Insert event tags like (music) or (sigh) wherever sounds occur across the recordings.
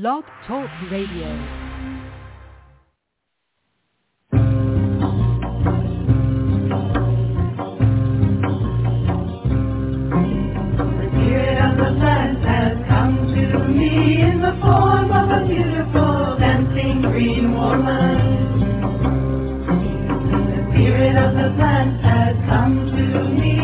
Blog Talk Radio. woman. The spirit of the plant has come to me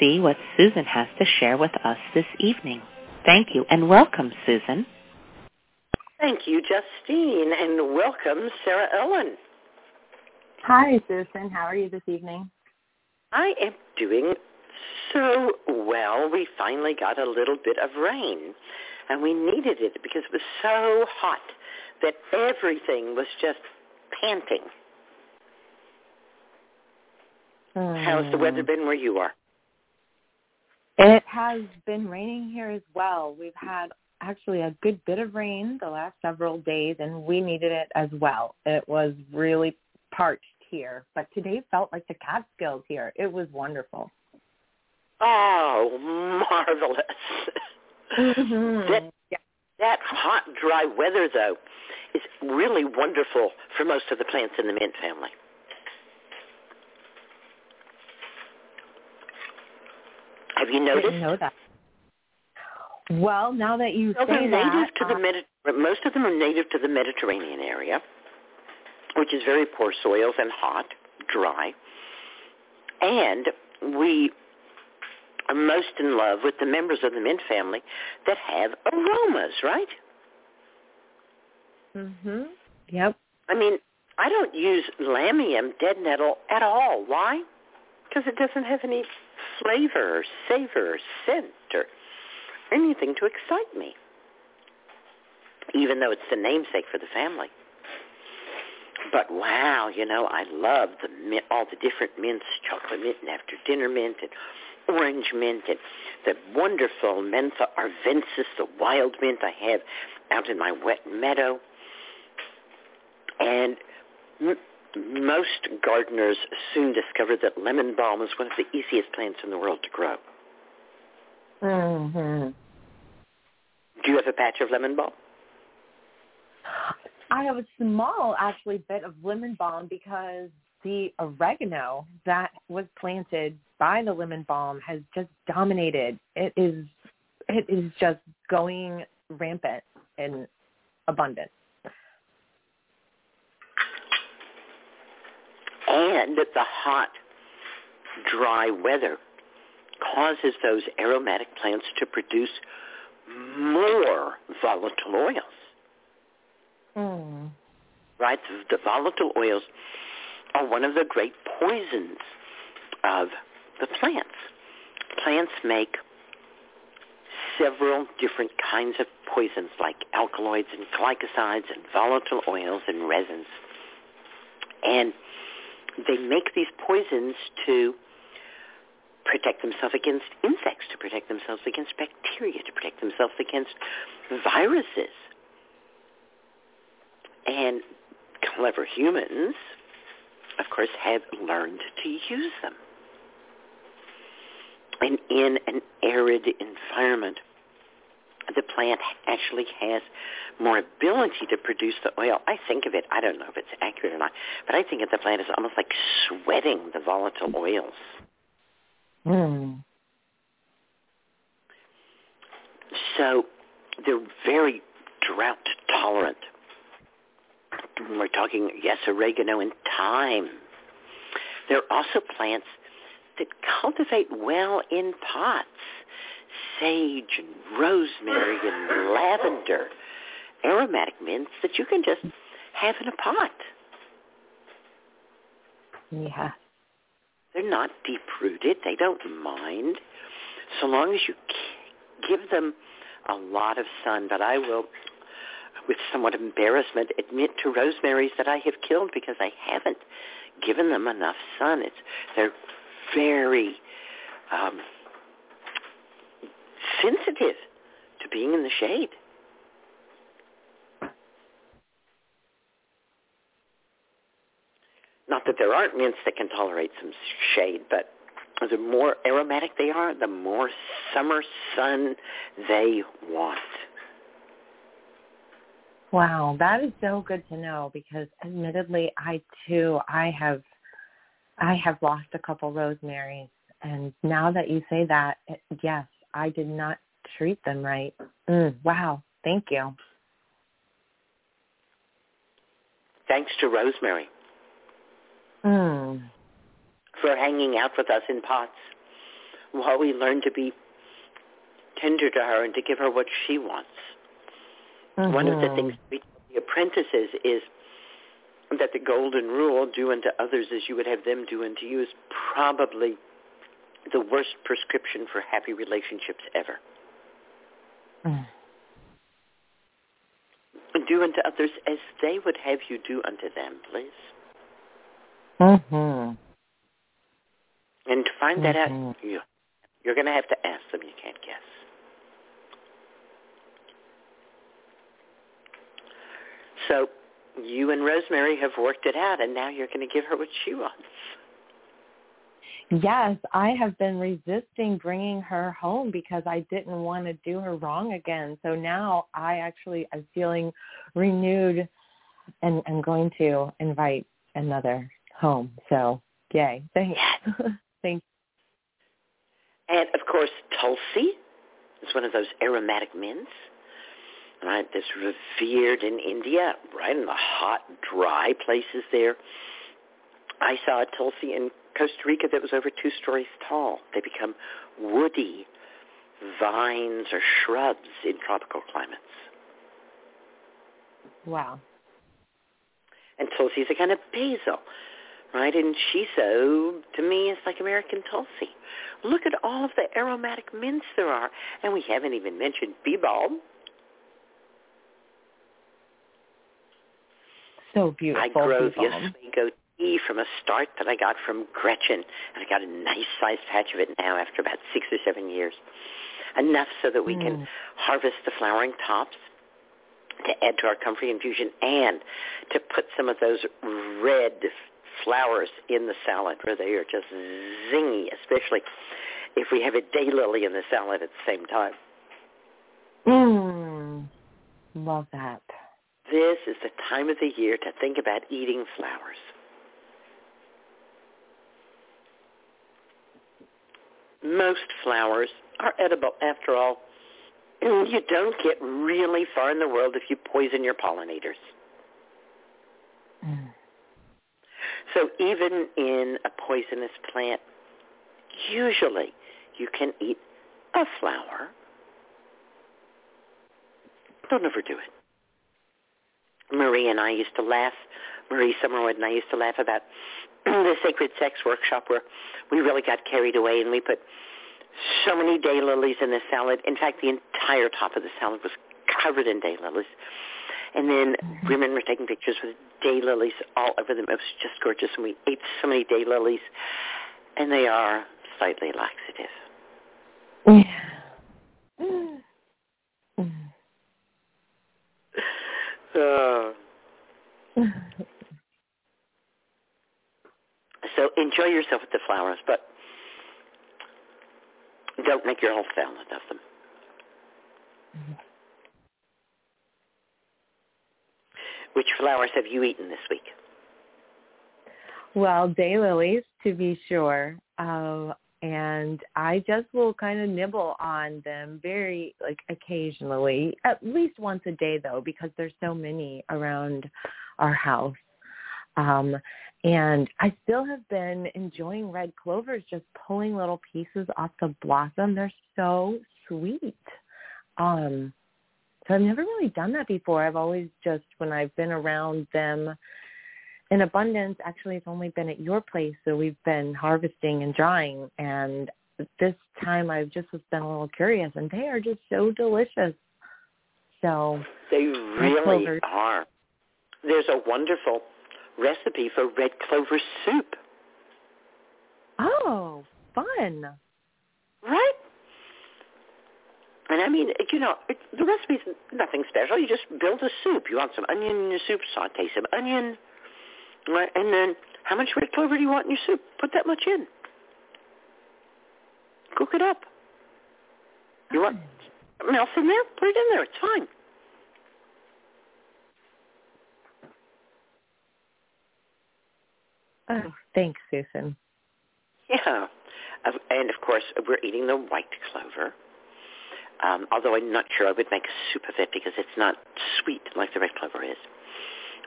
see what Susun has to share with us this evening. Thank you and welcome, Susun. Thank you, Justine, and welcome, Sarah Ellen. Hi, Susun. How are you this evening? I am doing so well. We finally got a little bit of rain, and we needed it because it was so hot that everything was just panting. How's the weather hmm. been where you are? It has been raining here as well. We've had actually a good bit of rain the last several days, and we needed it as well. It was really parched here, but today felt like the Catskills here. It was wonderful. Oh, marvelous. Mm-hmm. That, that hot, dry weather, though, is really wonderful for most of the plants in the mint family. Have you noticed? Didn't know that. Well, now that you Well, say they're that, native to the uh, Medi- most of them are native to the Mediterranean area, which is very poor soils and hot, dry. And we are most in love with the members of the mint family that have aromas, right? mhm. Yep. I mean, I don't use lamium dead nettle at all. Why? Because it doesn't have any flavor or savor or scent or anything to excite me, even though it's the namesake for the family. But wow, you know, I love the mint, all the different mints, chocolate mint and after dinner mint and orange mint and the wonderful mentha arvensis, the wild mint I have out in my wet meadow. And most gardeners soon discovered that lemon balm is one of the easiest plants in the world to grow. Mm-hmm. Do you have a patch of lemon balm? I have a small, actually, bit of lemon balm because the oregano that was planted by the lemon balm has just dominated. It is, it is just going rampant in abundance. And the hot, dry weather causes those aromatic plants to produce more volatile oils. Mm. Right? The, the volatile oils are one of the great poisons of the plants. Plants make several different kinds of poisons like alkaloids and glycosides and volatile oils and resins. And they make these poisons to protect themselves against insects, to protect themselves against bacteria, to protect themselves against viruses. And clever humans, of course, have learned to use them. And in an arid environment, the plant actually has more ability to produce the oil. I think of it, I don't know if it's accurate or not, but I think of the plant as almost like sweating the volatile oils. Mm. So they're very drought tolerant. We're talking, yes, oregano and thyme. There are also plants that cultivate well in pots. Sage and rosemary and lavender. Aromatic mints that you can just have in a pot. Yeah. They're not deep-rooted. They don't mind. So long as you give them a lot of sun. But I will, with somewhat embarrassment, admit to rosemaries that I have killed because I haven't given them enough sun. It's they're very um, sensitive to being in the shade. Not that there aren't mints that can tolerate some shade, but the more aromatic they are, the more summer sun they want. Wow, that is so good to know because admittedly I too I have I have lost a couple rosemaries and now that you say that yes, I did not treat them right. Mm, wow, thank you. Thanks to Rosemary Mm. for hanging out with us in pots while we learn to be tender to her and to give her what she wants. One of the Mhm. things we tell the apprentices is that the golden rule, do unto others as you would have them do unto you, is probably the worst prescription for happy relationships ever. Mm. Do unto others as they would have you do unto them, please. Mm-hmm. And to find that Mhm. out, you, you're going to have to ask them. You can't guess. So you and Rosemary have worked it out, and now you're going to give her what she wants. Yes, I have been resisting bringing her home because I didn't want to do her wrong again. So now I actually am feeling renewed and I'm going to invite another home. So yay. Thanks. (laughs) Thank you. And of course, Tulsi is one of those aromatic mints, right? That's revered in India, right in the hot, dry places there. I saw a Tulsi in Costa Rica that was over two stories tall. They become woody vines or shrubs in tropical climates. Wow. And Tulsi is a kind of basil, right? And shiso, to me, is like American Tulsi. Look at all of the aromatic mints there are. And we haven't even mentioned bee balm. So beautiful. I grow the. Oswego tea from a start that I got from Gretchen. And I got a nice sized patch of it now after about six or seven years. Enough so that we can Mm. harvest the flowering tops to add to our comfrey infusion and to put some of those red flowers in the salad where they are just zingy, especially if we have a daylily in the salad at the same time. Mm. Love that. This is the time of the year to think about eating flowers. Most flowers are edible after all. (clears throat) You don't get really far in the world if you poison your pollinators. Mm. So even in a poisonous plant, usually you can eat a flower. Don't overdo it. Marie and I used to laugh, Marie Summerwood and I used to laugh about (clears throat) the sacred sex workshop where we really got carried away and we put so many daylilies in the salad. In fact, the entire top of the salad was covered in daylilies. And then mm-hmm. women were taking pictures with daylilies all over them. It was just gorgeous. And we ate so many daylilies. And they are slightly laxative. Yeah. Mm. Uh, so enjoy yourself with the flowers, but don't make your whole salad of them. Which flowers have you eaten this week? Well, daylilies to be sure. Um, and I just will kind of nibble on them very like occasionally, at least once a day though, because there's so many around our house. Um, and I still have been enjoying red clovers, just pulling little pieces off the blossom. They're so sweet. Um, so I've never really done that before. I've always just when I've been around them in abundance, actually it's only been at your place, so we've been harvesting and drying and this time I've just been a little curious and they are just so delicious. So They really are. There's a wonderful recipe for red clover soup, oh, fun. right? And I mean, you know, it, the recipe's nothing special. You just build a soup. You want some onion in your soup, saute some onion? And then how much red clover do you want in your soup? Put that much in. Cook it up. You want something else in there? Put it in there. It's fine. Oh, thanks, Susun. Yeah. And of course, we're eating the white clover. Um, although I'm not sure I would make a soup of it because it's not sweet like the red clover is.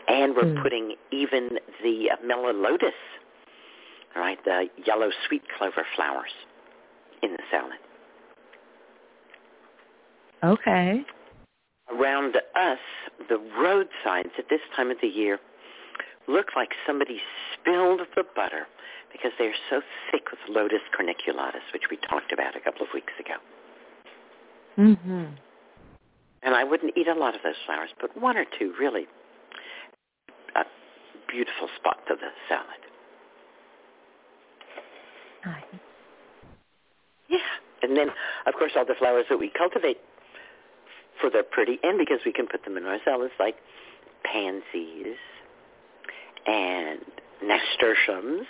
And we're Hmm. putting even the melilotus, all right, the yellow sweet clover flowers in the salad. Okay. Around us, the roadsides at this time of the year look like somebody spilled the butter because they're so thick with lotus corniculatus, which we talked about a couple of weeks ago. Mhm. And I wouldn't eat a lot of those flowers, but one or two really beautiful spot to the salad. Nice. Yeah. And then, of course, all the flowers that we cultivate for their pretty, and because we can put them in our salads, like pansies and nasturtiums,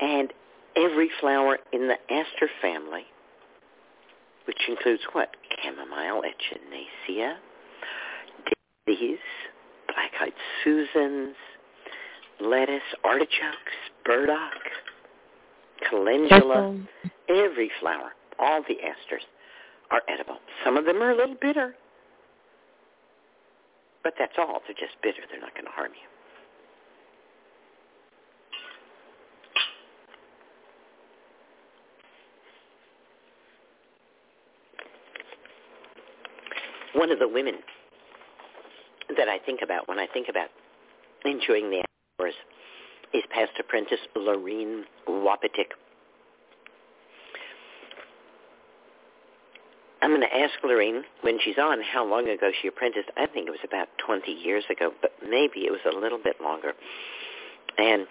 and every flower in the aster family, which includes what? Chamomile, echinacea, daisies, black-eyed Susans, lettuce, artichokes, burdock, calendula, every flower, all the asters are edible. Some of them are a little bitter, but that's all. They're just bitter. They're not going to harm you. One of the women that I think about when I think about enjoying the outdoors is past apprentice Lorene Wapotich. I'm going to ask Lorene when she's on how long ago she apprenticed. I think it was about 20 years ago, but maybe it was a little bit longer. And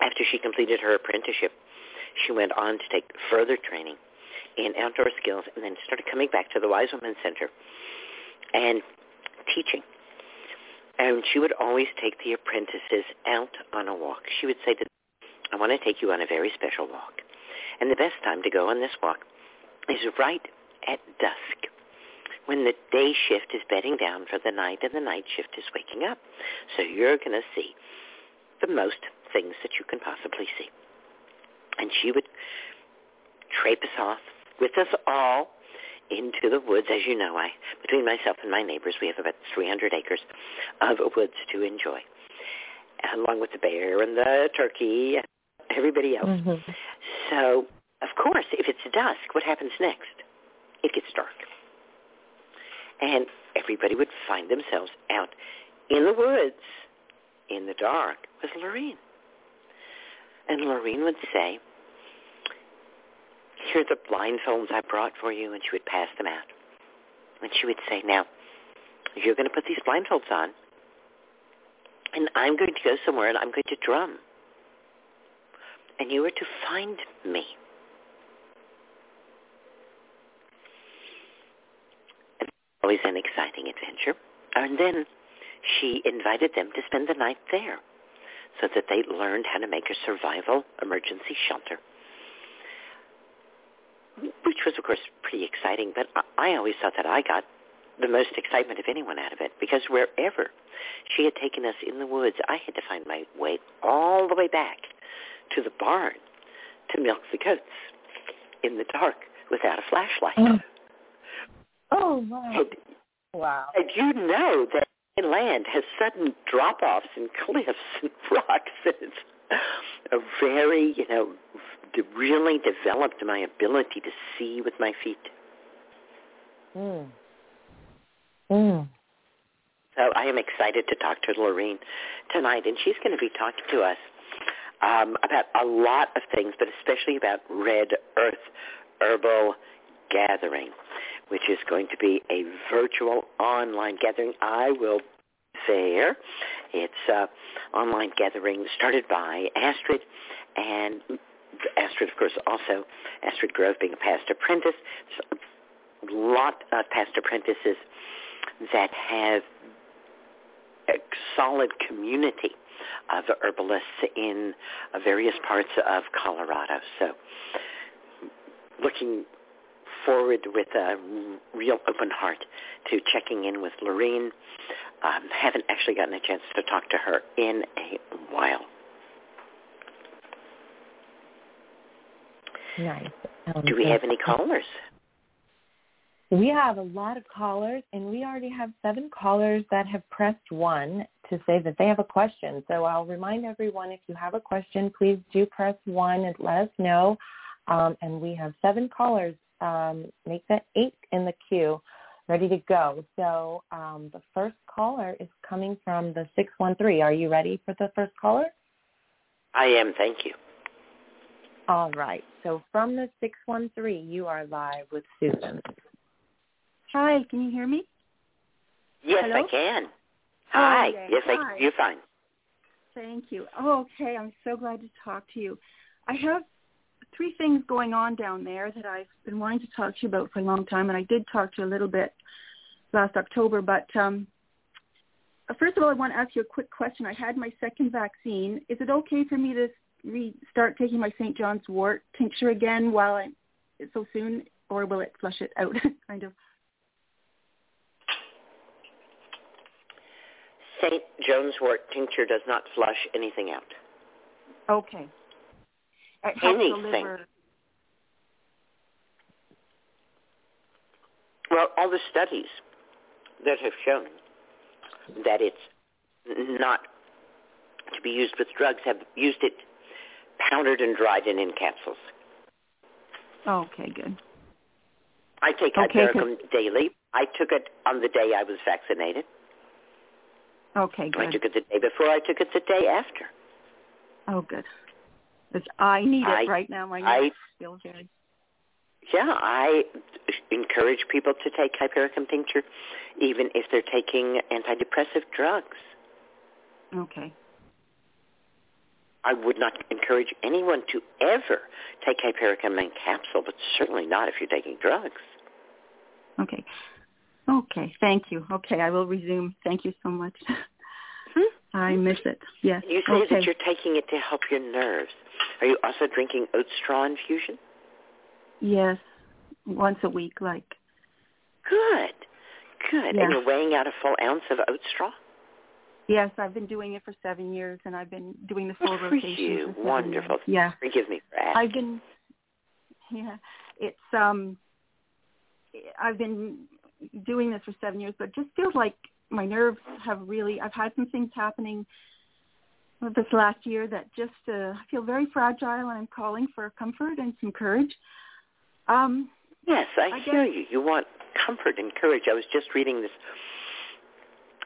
after she completed her apprenticeship, she went on to take further training in outdoor skills and then started coming back to the Wise Women Center and teaching. And she would always take the apprentices out on a walk. She would say to them, I want to take you on a very special walk. And the best time to go on this walk is right at dusk when the day shift is bedding down for the night and the night shift is waking up. So you're going to see the most things that you can possibly see. And she would traipse off with us all into the woods. As you know, I between myself and my neighbors, we have about 300 acres of woods to enjoy, along with the bear and the turkey and everybody else. Mm-hmm. So, of course, if it's dusk, what happens next? It gets dark. And everybody would find themselves out in the woods in the dark with Lorene. And Lorene would say, here are the blindfolds I brought for you, and she would pass them out. And she would say, now, you're going to put these blindfolds on, and I'm going to go somewhere, and I'm going to drum. And you are to find me. Always an exciting adventure. And then she invited them to spend the night there so that they learned how to make a survival emergency shelter was, of course, pretty exciting. But I always thought that I got the most excitement of anyone out of it because wherever she had taken us in the woods, I had to find my way all the way back to the barn to milk the goats in the dark without a flashlight. Mm. Oh, oh wow. And, wow. and you know that land has sudden drop-offs and cliffs and (laughs) rocks. And it's very, you know, really developed my ability to see with my feet. Mm. Mm. So I am excited to talk to Lorene tonight, and she's going to be talking to us um, about a lot of things, but especially about Red Earth Herbal Gathering, which is going to be a virtual online gathering. I will there. It's uh, online gathering started by Astrid, and Astrid, of course, also Astrid Grove being a past apprentice. A lot of past apprentices that have a solid community of herbalists in uh, various parts of Colorado. So looking forward with a real open heart to checking in with Lorene. Um, haven't actually gotten a chance to talk to her in a while. Nice. Um, Do we have any callers? We have a lot of callers, and we already have seven callers that have pressed one to say that they have a question. So I'll remind everyone, if you have a question, please do press one and let us know. Um, and we have seven callers. Um, make that eight in the queue, ready to go. So um, the first caller is coming from the 613. Are you ready for the first caller? I am, thank you. All right. So from the 613, you are live with Susun. Hi, can you hear me? Yes, Hello? I can. Hi. yay. yes, Hi. I, you're fine. Thank you. Oh, okay. I'm so glad to talk to you. I have three things going on down there that I've been wanting to talk to you about for a long time, and I did talk to you a little bit last October. But um, first of all, I want to ask you a quick question. I had my second vaccine. Is it okay for me to re- start taking my St. John's wort tincture again while I'm so soon, or will it flush it out? (laughs) kind of. St. John's wort tincture does not flush anything out. Okay. It helps the Anything. Well, all the studies that have shown that it's not to be used with drugs have used it powdered and dried and in capsules. Okay, good. I take Okay, daily. I took it on the day I was vaccinated. Okay, good. I took it the day before. I took it the day after. Oh, good. Because I need it I- right now. My I- feel very. Yeah, I encourage people to take hypericum tincture even if they're taking antidepressive drugs. Okay. I would not encourage anyone to ever take hypericum in capsule, but certainly not if you're taking drugs. Okay. Okay. Thank you. Okay, I will resume. Thank you so much. (laughs) I miss it. Yes. You say okay. that you're taking it to help your nerves. Are you also drinking oat straw infusion? Yes. Once a week, like. Good. Good. Yeah. And you're weighing out a full ounce of oat straw? Yes, I've been doing it for seven years, and I've been doing the full Good for rotation. you. For Wonderful. Years. Yeah. Forgive me for asking. I've been. Yeah. It's um. I've been doing this for seven years, but it just feels like my nerves have really. I've had some things happening this last year that just uh, I feel very fragile, and I'm calling for comfort and some courage. Um, Yes, I, I hear guess- you. You want comfort and courage. I was just reading this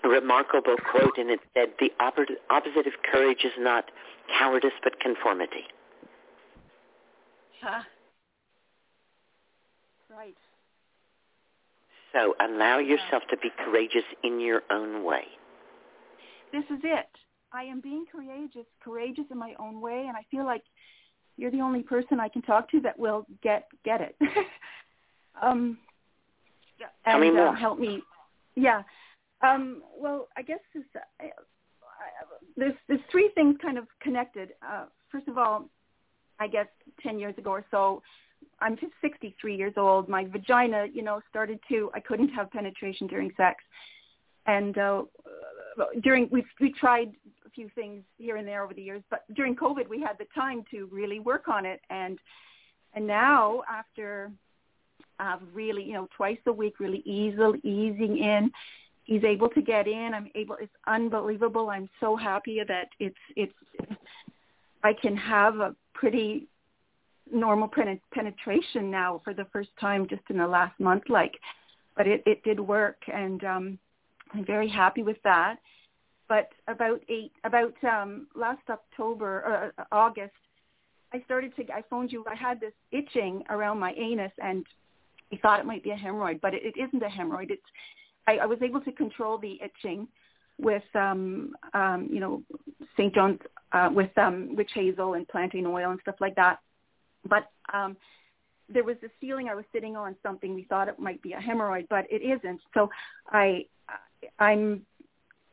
remarkable quote, and it said, the opposite opposite of courage is not cowardice, but conformity. Huh. Right. So allow yourself to be courageous in your own way. This is it. I am being courageous, courageous in my own way, and I feel like you're the only person I can talk to that will get get it. (laughs) um, Tell and me uh, help me. Yeah. Um, well, I guess this, I, I, there's there's three things kind of connected. Uh, first of all, I guess ten years ago or so, I'm just 63 years old. My vagina, you know, started to. I couldn't have penetration during sex, and uh, during we we tried a few things here and there over the years, but during COVID we had the time to really work on it, and and now after uh, really, you know, twice a week, really easily easing in. He's able to get in. I'm able. It's unbelievable. I'm so happy that it's it's. I can have a pretty normal pen- penetration now for the first time just in the last month. Like, but it it did work, and um, I'm very happy with that. But about eight, about um, last October, uh, August, I started to. I phoned you. I had this itching around my anus, and I thought it might be a hemorrhoid, but it, it isn't a hemorrhoid. It's I, I was able to control the itching with um um you know St. John's uh with um witch hazel and plantain oil and stuff like that. But um there was this feeling I was sitting on something we thought it might be a hemorrhoid, but it isn't. So I I'm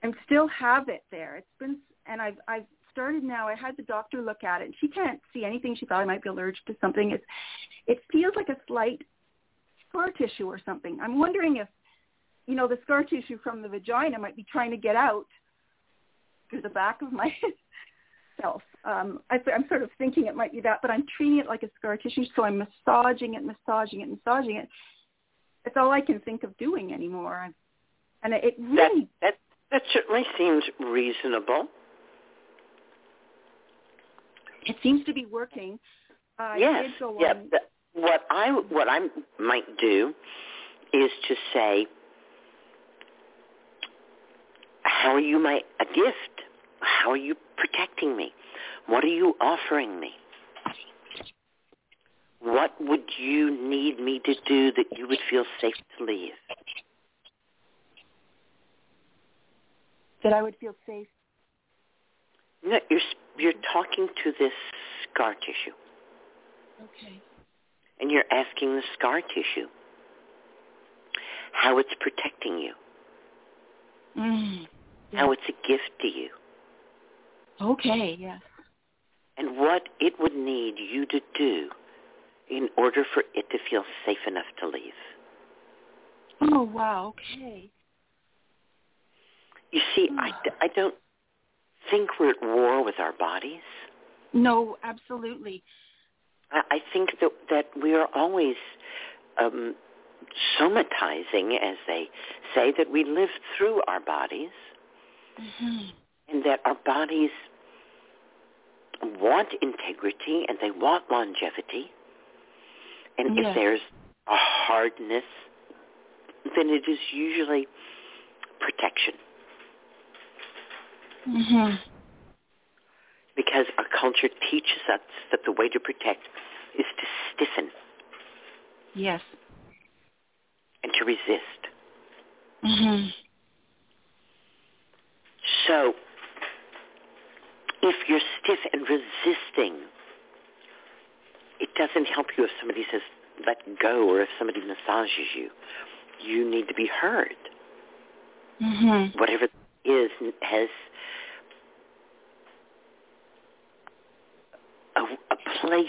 I'm still have it there. It's been and I've I've started now. I had the doctor look at it and she can't see anything. She thought I might be allergic to something. It's it feels like a slight scar tissue or something. I'm wondering if you know, the scar tissue from the vagina might be trying to get out through the back of my (laughs) self. Um, I, I'm sort of thinking it might be that, but I'm treating it like a scar tissue, so I'm massaging it, massaging it, massaging it. It's all I can think of doing anymore. And it, it That, really, that, that certainly seems reasonable. it seems to be working. Uh, yes. yeah. the- what I what I might do is to say, how are you my a gift? How are you protecting me? What are you offering me? What would you need me to do that you would feel safe to leave? that I would feel safe. No, you're you're talking to this scar tissue, Okay. and you're asking the scar tissue how it's protecting you, Mm. how it's a gift to you, Okay. Yes. And what it would need you to do in order for it to feel safe enough to leave. Oh wow. Okay. You see, I, I don't think we're at war with our bodies. No, absolutely. I, I think that that we are always um, somatizing, as they say, that we live through our bodies, hmm and that our bodies want integrity and they want longevity. And Yes. if there's a hardness, then it is usually protection. hmm because our culture teaches us that the way to protect is to stiffen Yes. and to resist. Mhm. So if you're stiff and resisting, it doesn't help you if somebody says let go or if somebody massages you. You need to be heard. Mhm. Whatever is has a, a place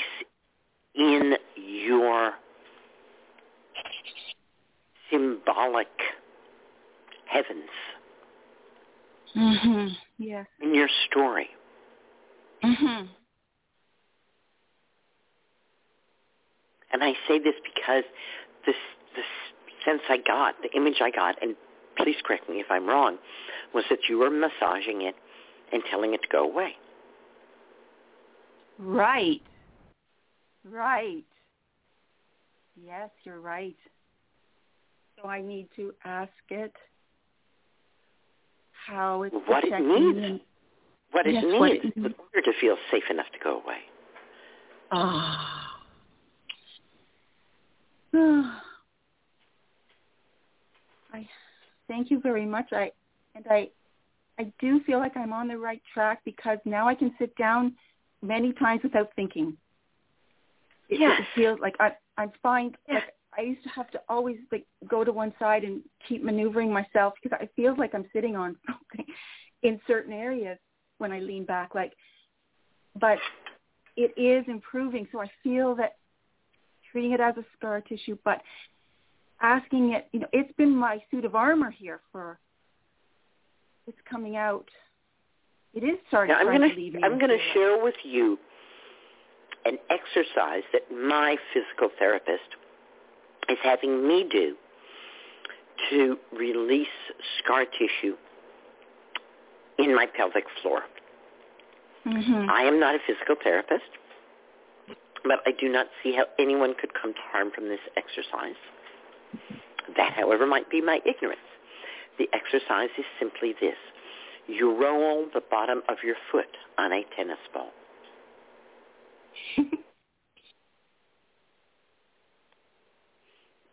in your symbolic heavens, Mhm. Yes. in your story. Mhm. And I say this because this this sense I got, the image I got, and please correct me if I'm wrong, was that you were massaging it and telling it to go away. Right. Right. Yes, you're right. So I need to ask it how it's What it needs. What it Yes, needs what it in order to feel safe enough to go away. Ah. (sighs) I thank you very much. I and I I do feel like I'm on the right track because now I can sit down many times without thinking. It, Yes. it feels like I I'm fine. Yeah. Like I used to have to always like go to one side and keep maneuvering myself because it feels like I'm sitting on (laughs) something in certain areas when I lean back. Like, but it is improving. So I feel that treating it as a scar tissue, but asking it, you know, it's been my suit of armor here for, it's coming out. It is starting Now, I'm to leave. I'm going to share with you an exercise that my physical therapist is having me do to release scar tissue in my pelvic floor. Mhm. I am not a physical therapist, but I do not see how anyone could come to harm from this exercise. That, however, might be my ignorance. The exercise is simply this. You roll the bottom of your foot on a tennis ball. (laughs)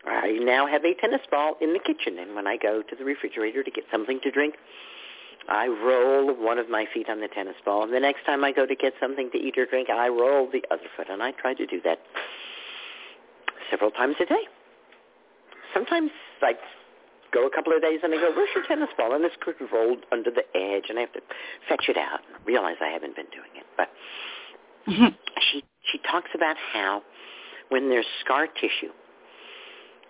I now have a tennis ball in the kitchen, and when I go to the refrigerator to get something to drink, I roll one of my feet on the tennis ball. And the next time I go to get something to eat or drink, I roll the other foot. And I try to do that several times a day. Sometimes I go a couple of days and I go, where's your tennis ball? And it's rolled under the edge, and I have to fetch it out and realize I haven't been doing it. But Mhm. she she talks about how when there's scar tissue,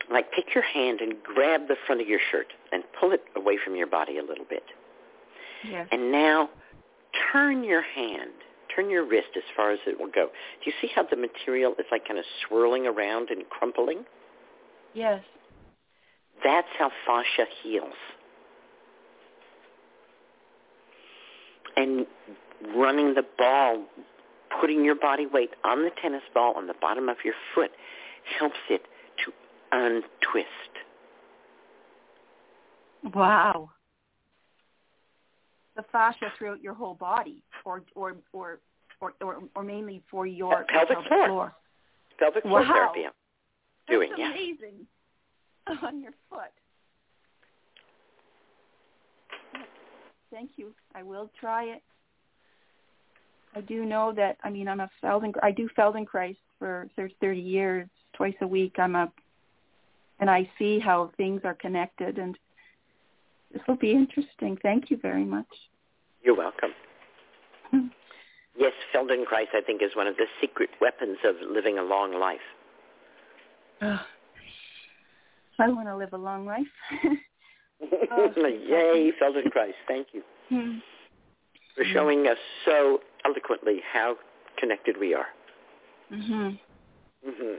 like take your hand and grab the front of your shirt and pull it away from your body a little bit. Yes. And now turn your hand, turn your wrist as far as it will go. Do you see how the material is like kind of swirling around and crumpling? Yes. That's how fascia heals. And running the ball, putting your body weight on the tennis ball on the bottom of your foot helps it to untwist. Wow. The fascia throughout your whole body, or or or or or, or mainly for your Uh, pelvic your floor. Pelvic floor Wow. therapy I'm doing, That's yeah. amazing. (laughs) On your foot. Thank you. I will try it. I do know that. I mean, I'm a Felden. I do Feldenkrais for thir- 30 years, twice a week. I'm up, and I see how things are connected, and this will be interesting. Thank you very much. You're welcome. Yes, Feldenkrais, I think, is one of the secret weapons of living a long life. Ugh. I want to live a long life. (laughs) (laughs) Oh, Yay, Feldenkrais. Thank you Hmm. for showing us so eloquently how connected we are. mhm. hmm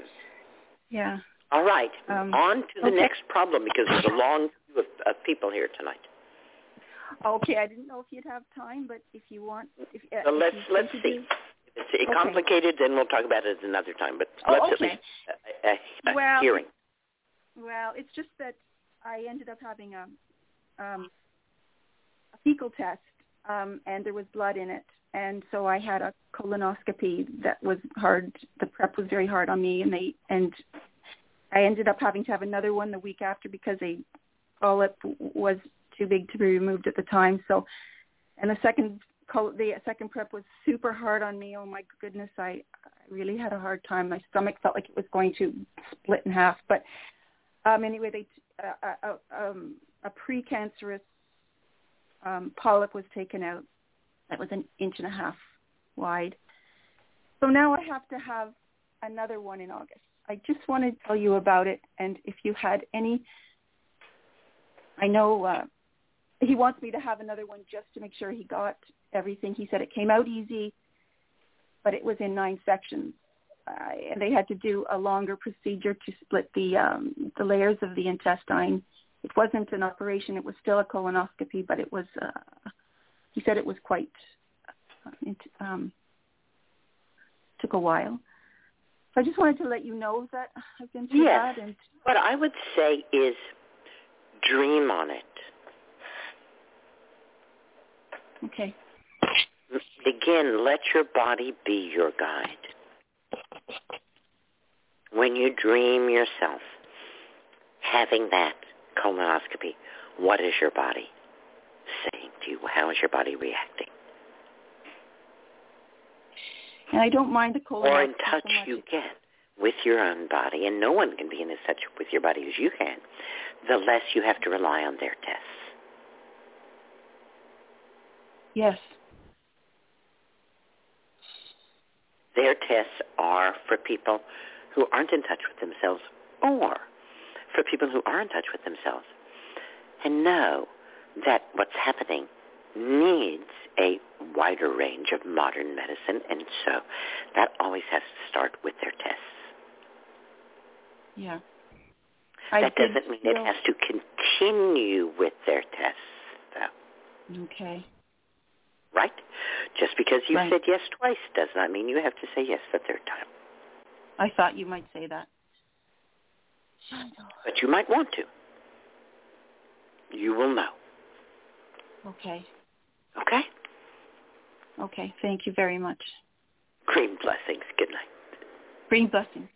Yeah. All right, Um, on to the okay. next problem because there's a (laughs) long of, of people here tonight. Okay, I didn't know if you'd have time, but if you want, if, uh, So let's you let's see. do- If it's complicated, then we'll talk about it another time. But Oh, let's at least a, a, a Well, hearing. Well, it's just that I ended up having a um, a fecal test, um, and there was blood in it, and so I had a colonoscopy that was hard. The prep was very hard on me, and they and I ended up having to have another one the week after because a polyp was too big to be removed at the time. So, and the second the second prep was super hard on me. Oh my goodness, I, I really had a hard time. My stomach felt like it was going to split in half. But um, anyway, they uh, uh, um, a precancerous um, polyp was taken out. That was an inch and a half wide. So now I have to have another one in August. I just wanted to tell you about it, and if you had any, I know uh, he wants me to have another one just to make sure he got everything. He said it came out easy, but it was in nine sections, uh, and they had to do a longer procedure to split the um, the layers of the intestine. It wasn't an operation; it was still a colonoscopy, but it was. Uh, he said it was quite. Uh, it, um, took a while. So I just wanted to let you know that I've been through Yes. that, and What I would say is dream on it. okay, Again, let your body be your guide. When you dream yourself having that colonoscopy, what is your body saying to you? How is your body reacting? and I don't mind the colonoscopy Or in touch so you get with your own body, and no one can be in as touch with your body as you can, the less you have to rely on their tests. Yes, Their tests are for people who aren't in touch with themselves or for people who are in touch with themselves and know that what's happening needs a wider range of modern medicine and so that always has to start with their tests. Yeah. I that doesn't mean it has to continue with their tests though, Okay. right? Just because you Right. said yes twice does not mean you have to say yes the third time. I thought you might say that. But you might want to. You will know. Okay. Okay? Okay. Thank you very much. Green blessings. Good night. Green blessings.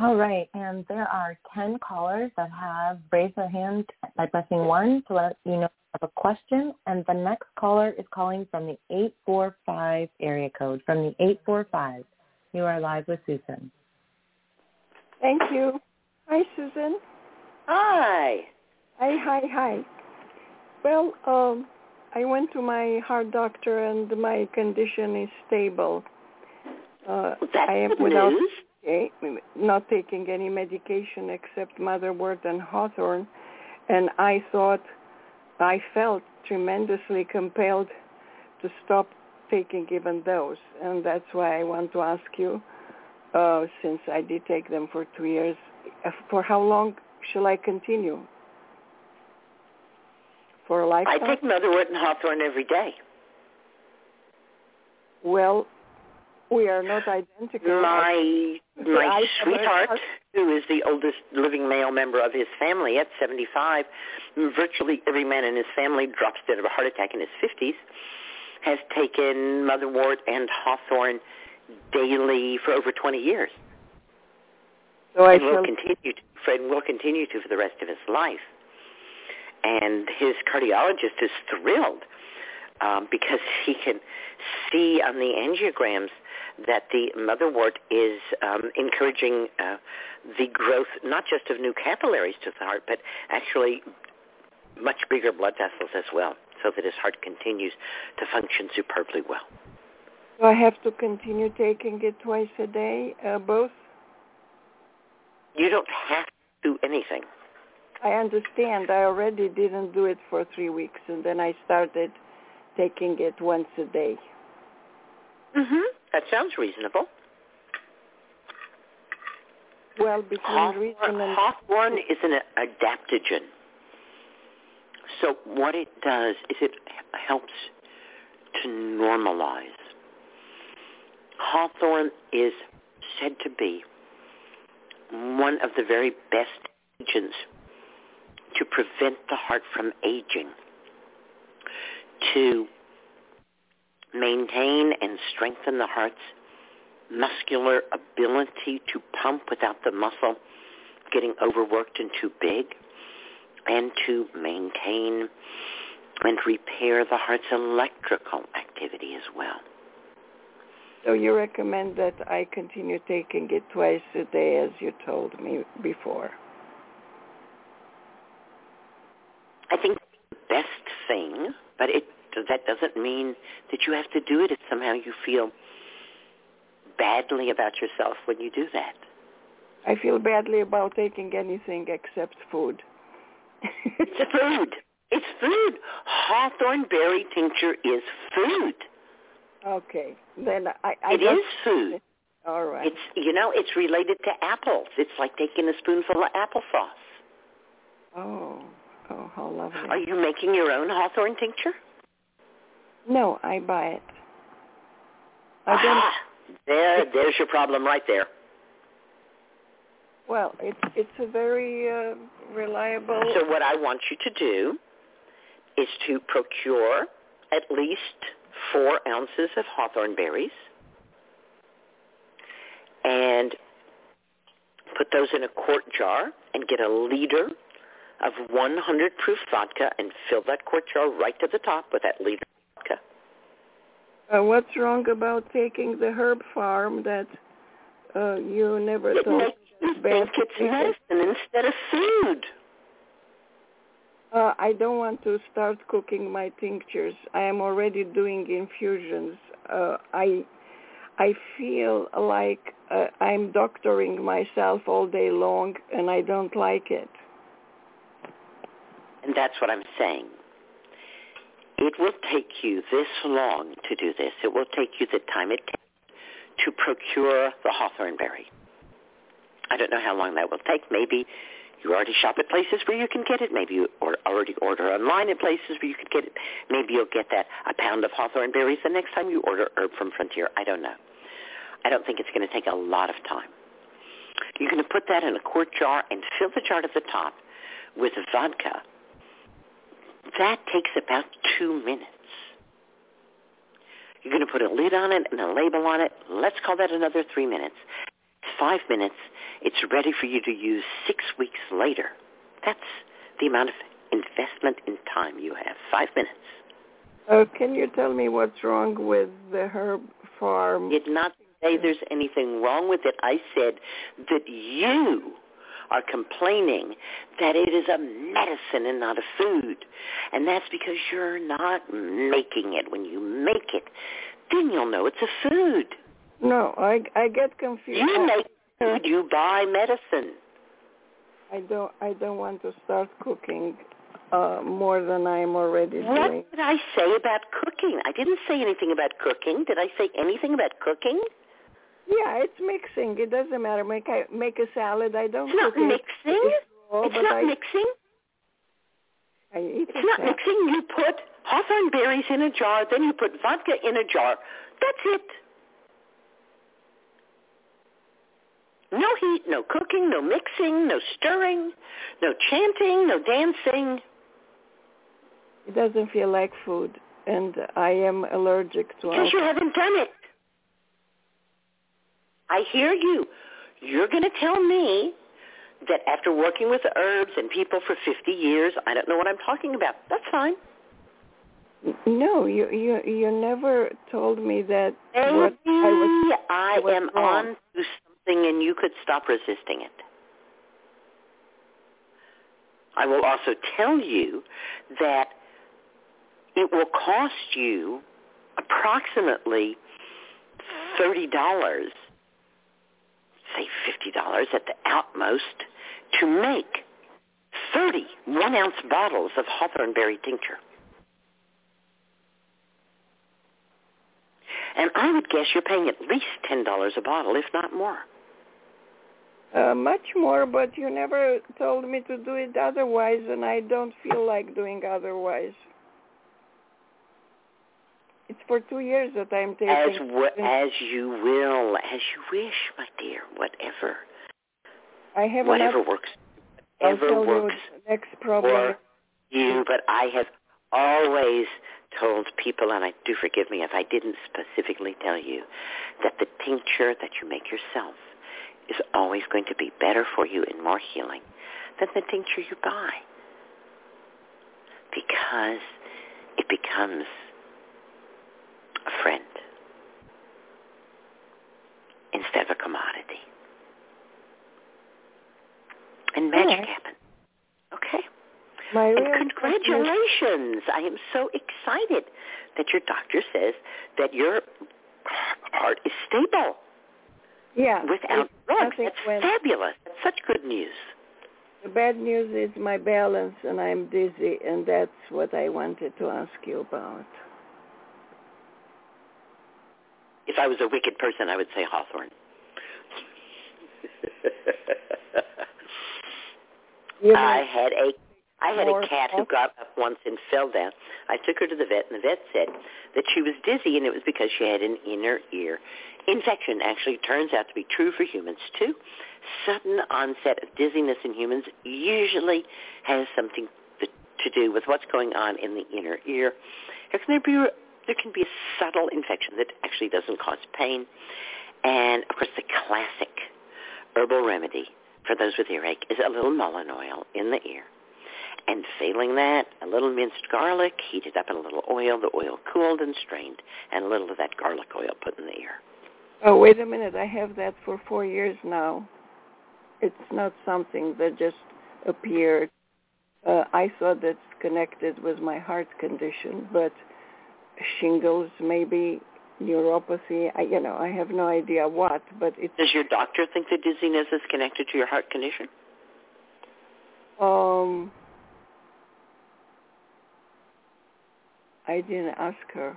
All right, and there are 10 callers that have raised their hand by pressing 1 to let you know of a question, and the next caller is calling from the 845 area code, from the 845. You are live with Susun. Thank you. Hi, Susun. Hi. Hi, hi, hi. Well, um, I went to my heart doctor and my condition is stable. Uh, That's I am good without news. Eh, not taking any medication except motherwort and hawthorn, and I thought I felt tremendously compelled to stop taking even those, and that's why I want to ask you, uh, since I did take them for two years, uh, for how long shall I continue? For a lifetime? I take Motherwort and hawthorn every day. Well, we are not identical. My my sweetheart, who is the oldest living male member of his family at 75, virtually every man in his family drops dead of a heart attack in his 50s, has taken Motherwort and Hawthorn daily for over 20 years. so I and will continue to, Fred will continue to for the rest of his life. And his cardiologist is thrilled um, because he can see on the angiograms that the motherwort is um, encouraging uh, the growth not just of new capillaries to the heart, but actually much bigger blood vessels as well, so that his heart continues to function superbly well. so I have to continue taking it twice a day, uh, both. You don't have to do anything. I understand. I already didn't do it for three weeks, and then I started taking it once a day. Mm-hmm. That sounds reasonable. Well, between Hawthorn, reason and Hawthorn is an adaptogen. So what it does is it helps to normalize. Hawthorn is said to be one of the very best agents to prevent the heart from aging. to maintain and strengthen the heart's muscular ability to pump without the muscle getting overworked and too big, and to maintain and repair the heart's electrical activity as well. So you recommend that I continue taking it twice a day as you told me before? I think the best thing, but it that doesn't mean that you have to do it if somehow you feel badly about yourself when you do that. I feel badly about taking anything except food. It's food. It's food. Hawthorn berry tincture is food. Okay, then I. I It just- is food. All right. It's you know, it's related to apples. It's like taking a spoonful of applesauce. Oh, oh, how lovely. Are you making your own hawthorn tincture? No, I buy it. I don't. Ah, there, there's your problem right there. Well, it's it's a very uh, reliable. So what I want you to do is to procure at least four ounces of hawthorn berries and put those in a quart jar and get a liter of 100 proof vodka and fill that quart jar right to the top with that liter vodka. Uh, what's wrong about taking the Herb Pharm that uh, you never It me makes you think it's medicine instead of food. Uh, I don't want to start cooking my tinctures. I am already doing infusions. Uh, I I feel like uh, I'm doctoring myself all day long, and I don't like it. And that's what I'm saying. It will take you this long to do this. It will take you the time it takes to procure the hawthorn berry. I don't know how long that will take. Maybe you already shop at places where you can get it. Maybe you or already order online at places where you can get it. Maybe you'll get that a pound of hawthorn berries the next time you order herb from Frontier. I don't know. I don't think it's going to take a lot of time. You're going to put that in a quart jar and fill the jar to the top with vodka. That takes about two minutes. You're going to put a lid on it and a label on it. Let's call that another three minutes. Five minutes. It's ready for you to use six weeks later. That's the amount of investment in time you have. Five minutes. Uh, can you tell me what's wrong with the Herb Pharm? Did not say there's anything wrong with it. I said that you are complaining that it is a medicine and not a food. And that's because you're not making it. When you make it, then you'll know it's a food. No, I I get confused. You make food, you buy medicine. I don't I don't want to start cooking uh more than I'm already What doing. did I say about cooking? I didn't say anything about cooking. Did I say anything about cooking? Yeah, it's mixing. It doesn't matter. Make I make a salad. I don't It's not mixing. It's raw, It's not I, mixing. I eat It's not salad. mixing. You put hawthorn berries in a jar, then you put vodka in a jar. That's it. No heat, no cooking, no mixing, no stirring, no chanting, no dancing. It doesn't feel like food, and I am allergic to Because you haven't done it. I hear you. You're going to tell me that after working with herbs and people for 50 years, I don't know what I'm talking about. That's fine. No, you you you never told me that Maybe what I was. I am wrong. on to something and you could stop resisting it. I will also tell you that it will cost you approximately $30, say $50 at the outmost, to make 30 one-ounce bottles of hawthorn berry tincture. And I would guess you're paying at least $10 a bottle, if not more. Uh, much more, but you never told me to do it otherwise, and I don't feel like doing otherwise. It's for two years that I'm taking. As, w- as you will, as you wish, my dear, whatever. I have Whatever another. works. Whatever works next problem. for you, but I have always told people, and I do forgive me if I didn't specifically tell you, that the tincture that you make yourself is always going to be better for you and more healing than the tincture you buy. Because it becomes a friend instead of a commodity. And magic Alright. happens. Okay? My And congratulations. I am so excited that your doctor says that your heart is stable Yeah. without drugs. That's fabulous. That's such good news. The bad news is my balance and I'm dizzy, and that's what I wanted to ask you about. If I was a wicked person, I would say Hawthorn. I had a I had a cat who got up once and fell down. I took her to the vet, and the vet said that she was dizzy, and it was because she had an inner ear infection. Actually, turns out to be true for humans too. Sudden onset of dizziness in humans usually has something to, do with what's going on in the inner ear. There can be there can be a subtle infection that actually doesn't cause pain, and of course, the classic herbal remedy for those with earache is a little mullein oil in the ear. And failing that, a little minced garlic, heated up in a little oil, the oil cooled and strained, and a little of that garlic oil put in the ear. oh, wait a minute. I have that for four years now. It's not something that just appeared. Uh, I thought that's connected with my heart condition, but shingles, maybe neuropathy. I, you know, I have no idea what, but it's Does your doctor think the dizziness is connected to your heart condition? um. I didn't ask her.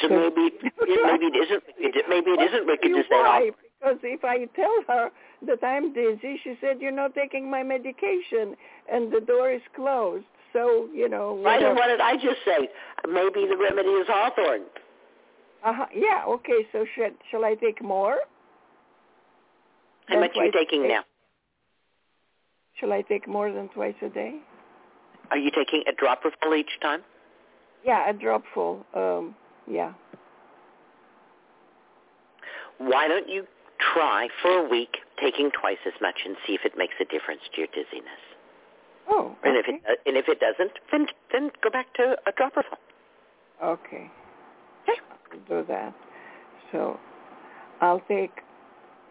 So maybe (laughs) it, maybe it isn't. Maybe it isn't wicked to say Why? oh, Because if I tell her that I'm dizzy, she said, "You're not taking my medication," and the door is closed. So you know. Right, and what did I just say? Maybe the remedy is hawthorn. Uh-huh. Yeah. Okay. So should shall I take more? How much are you taking now? Shall I take more than twice a day? Are you taking a dropper full each time? Yeah, a dropful. Um. Yeah. Why don't you try for a week taking twice as much and see if it makes a difference to your dizziness? Oh. And if it and if it doesn't, then then go back to a dropper full. Okay. Okay. I'll do that. So I'll take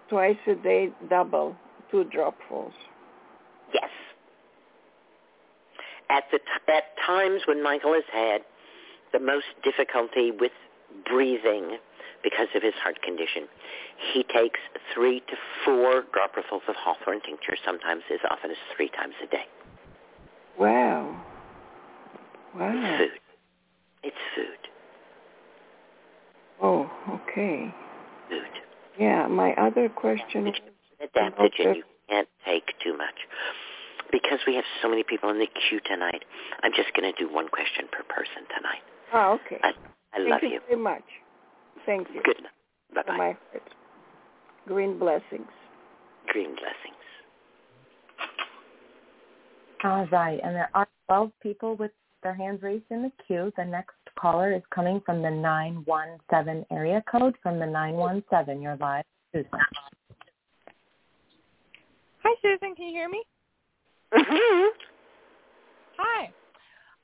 twice a day, double, two dropfuls. Yes. At the t- at times when Michael has had the most difficulty with breathing because of his heart condition, he takes three to four dropperfuls of hawthorn tincture, sometimes as often as three times a day. Wow. It's Wow. food. It's food. Oh, okay. Food. Yeah, my other question was Adaptogen you can't take too much. Because we have so many people in the queue tonight, I'm just going to do one question per person tonight. Oh, okay. I, I Thank love you you. very much. Thank you. Good night. Bye-bye. my heart. Green blessings. Green blessings. All right, and there are 12 people with their hands raised in the queue. The next caller is coming from the 917 area code from the 917. You're live, Susun. Hi, Susun. Can you hear me? Mhm. Hi.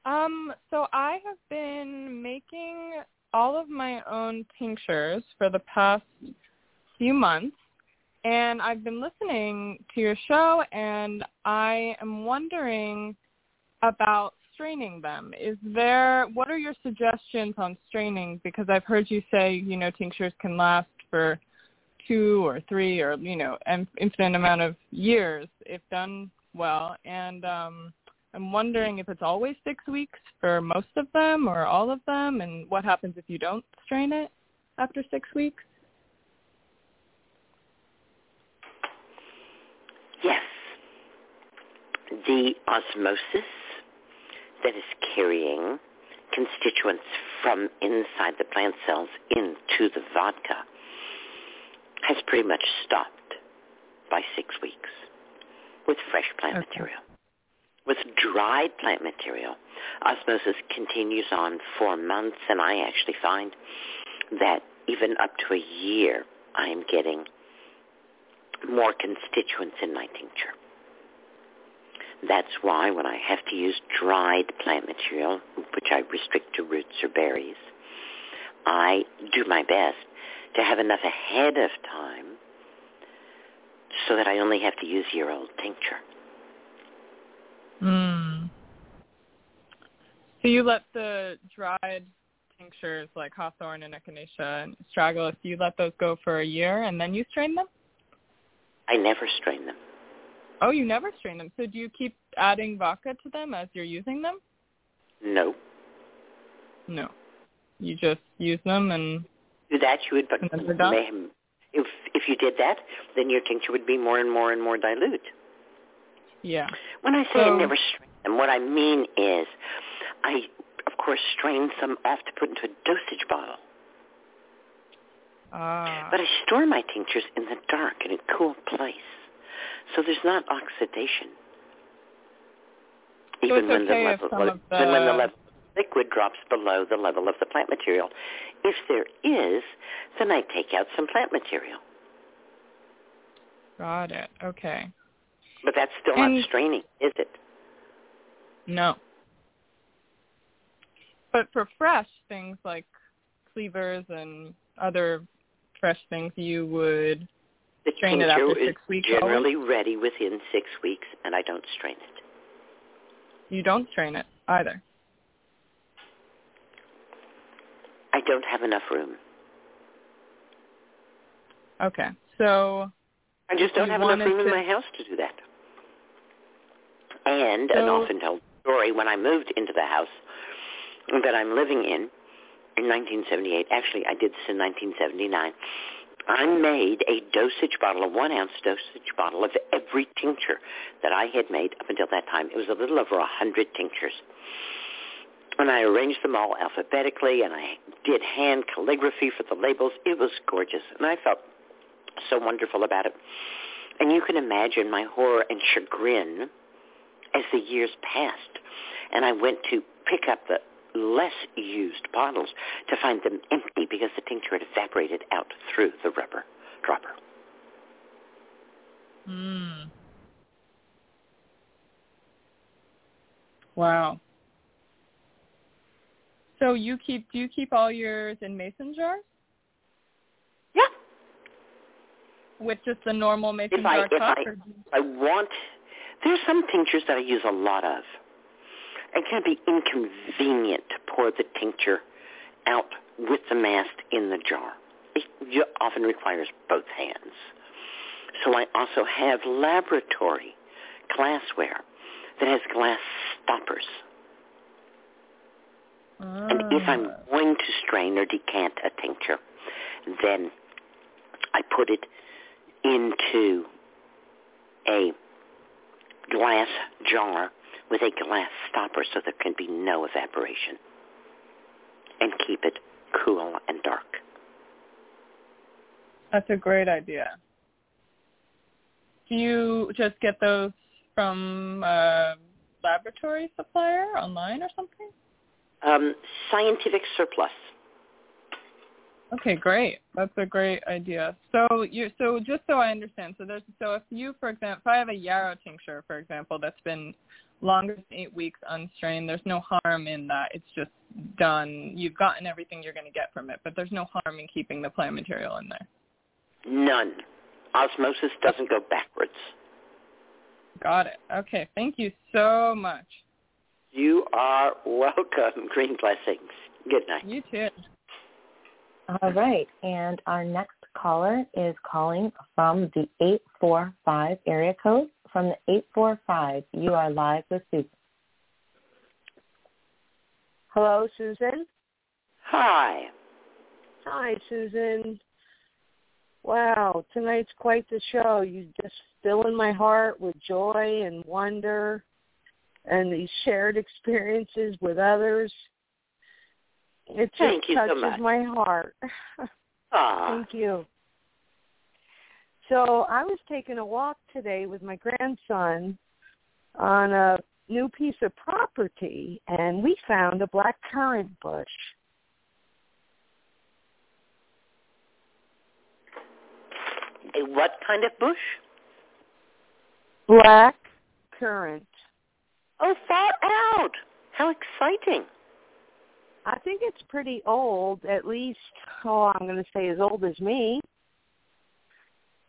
Um, so I have been making all of my own tinctures for the past few months, and I've been listening to your show, and I am wondering about straining them. Is there what are your suggestions on straining? Because I've heard you say you know tinctures can last for two or three or you know an infinite amount of years if done well, and um, I'm wondering if it's always six weeks for most of them or all of them, and what happens if you don't strain it after six weeks. Yes. The osmosis that is carrying constituents from inside the plant cells into the vodka has pretty much stopped by six weeks with fresh plant Okay. material. With dried plant material, osmosis continues on for months, and I actually find that even up to a year, I am getting more constituents in my tincture. That's why when I have to use dried plant material, which I restrict to roots or berries, I do my best to have enough ahead of time so that I only have to use year-old tincture. Mm. So you let the dried tinctures like hawthorn and echinacea and astragalus, you let those go for a year and then you strain them? I never strain them. Oh, you never strain them. So do you keep adding vodka to them as you're using them? No. No. You just use them and Do that, you would, but And then they're done? may- if if you did that, then your tincture would be more and more and more dilute. yeah. When I say I So- never strain them, what I mean is, I of course strain some off to put into a dosage bottle. Ah. But I store my tinctures in the dark in a cool place, so there's not oxidation. So Even when okay the level, of even when the the- level liquid drops below the level of the plant material. If there is, then I take out some plant material. Got it. Okay. But that's still And- not straining, is it? No. But for fresh things like cleavers and other fresh things, you would The Strain it after six weeks generally ready within six weeks, and I don't strain it. you don't strain it either. I don't have enough room. Okay. So I just don't have enough room in my house to do that. And an So- often told story when I moved into the house that I'm living in in 1978. Actually, I did this in 1979. I made a dosage bottle, a one ounce dosage bottle of every tincture that I had made up until that time. It was a little over a hundred tinctures. And I arranged them all alphabetically and I did hand calligraphy for the labels. It was gorgeous. And I felt so wonderful about it. And you can imagine my horror and chagrin as the years passed. And I went to pick up the less used bottles to find them empty because the tincture had evaporated out through the rubber dropper. Mm. Wow. So you keep do you keep all yours in mason jars Yeah. with just the normal mason If I- jar if cup? I- or- I want, there's some tinctures that I use a lot of. It can be inconvenient to pour the tincture out with the marc in the jar. It often requires both hands. So I also have laboratory glassware that has glass stoppers. And if I'm Ah. going to strain or decant a tincture, then I put it into a glass jar with a glass stopper so there can be no evaporation and keep it cool and dark. That's a great idea. Do you just get those from a laboratory supplier online or something? Um, scientific surplus. Okay, great. That's a great idea. So you so just so I understand, so there's so if you for example if I have a yarrow tincture, for example, that's been longer than eight weeks unstrained, there's no harm in that. It's just done. You've gotten everything you're gonna get from it, but there's no harm in keeping the plant material in there. None. Osmosis doesn't go backwards. Got it. Okay. Thank you so much. You are welcome. (laughs) Green blessings. Good night. You too. All right. And our next caller is calling from the 845 area code. From the 845, you are live with Susun. Hello, Susun. Hi. Hi, Susun. Wow, tonight's quite the show. You just fill in my heart with joy and wonder and these shared experiences with others. It just Thank you so touches much. my heart. (laughs) Thank you. So I was taking a walk today with my grandson on a new piece of property, and we found a black currant bush. A what kind of bush? Black currant. Oh, far out. How exciting. I think it's pretty old, at least, oh, I'm going to say as old as me.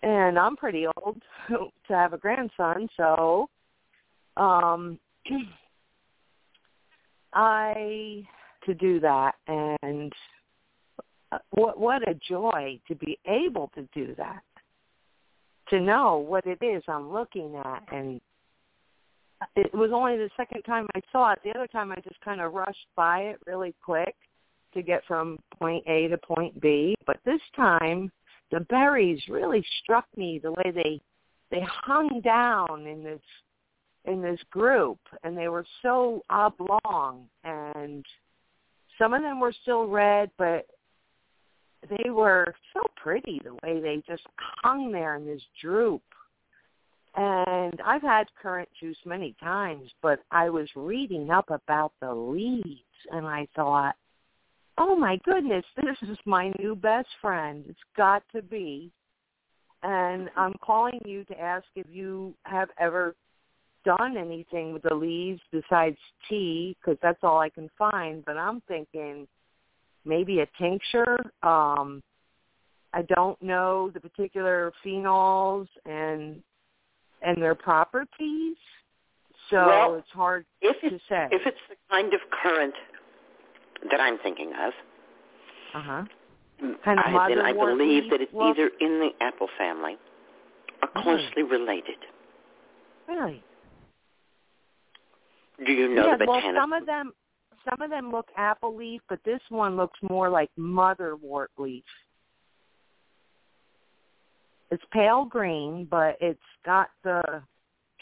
And I'm pretty old (laughs) to have a grandson, so um (clears throat) I to do that and uh, what what a joy to be able to do that. To know what it is I'm looking at and it was only the second time I saw it. The other time I just kind of rushed by it really quick to get from point A to point B. But this time, the berries really struck me the way they they hung down in this in this group, and they were so oblong, and some of them were still red, but they were so pretty the way they just hung there in this droop. And I've had currant juice many times, but I was reading up about the leaves and I thought, oh my goodness, this is my new best friend. It's got to be. And I'm calling you to ask if you have ever done anything with the leaves besides tea, because that's all I can find. But I'm thinking maybe a tincture. Um, I don't know the particular phenols and and their properties. So Well, it's hard If to say. if it's the kind of currant that I'm thinking of, Uh huh. Kind of I, then I believe that it's look? either in the apple family or Mm. closely related. Really? Do you know yeah. the Well, some of them, some of them look apple leaf, but this one looks more like motherwort leaf. It's pale green, but it's got the.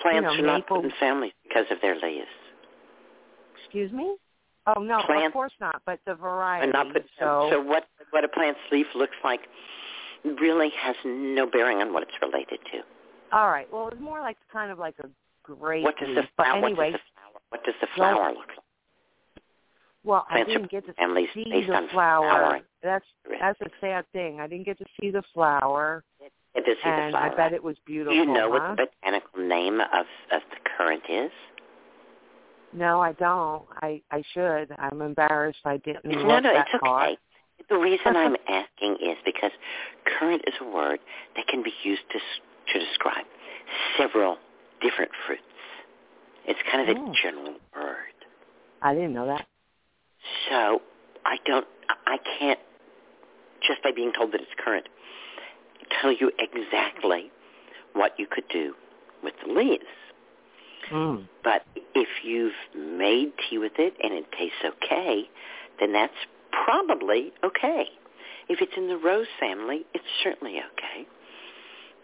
Plants know, are not maple- in families because of their leaves. Excuse me. Oh no, of course not. But the variety. not put, so, so what what a plant's leaf looks like really has no bearing on what it's related to. all right. Well, it's more like kind of like a grape What does the but flower? anyway, what does the flower? What does the flower look like? well, I Plants are didn't get to see the flower. flowering. That's that's a sad thing. I didn't get to see the flower, It does see the and flower. I bet it was beautiful. Do you know huh? what the botanical name of of the currant is? No, I don't. I I should. I'm embarrassed. I didn't know. No, no, it's okay. The reason I'm asking is because currant is a word that can be used to to describe several different fruits. It's kind of Oh. a general word. I didn't know that. So I don't, I can't, just by being told that it's currant, tell you exactly what you could do with the leaves. Mm. But if you've made tea with it and it tastes okay, then that's probably okay. If it's in the rose family, it's certainly okay.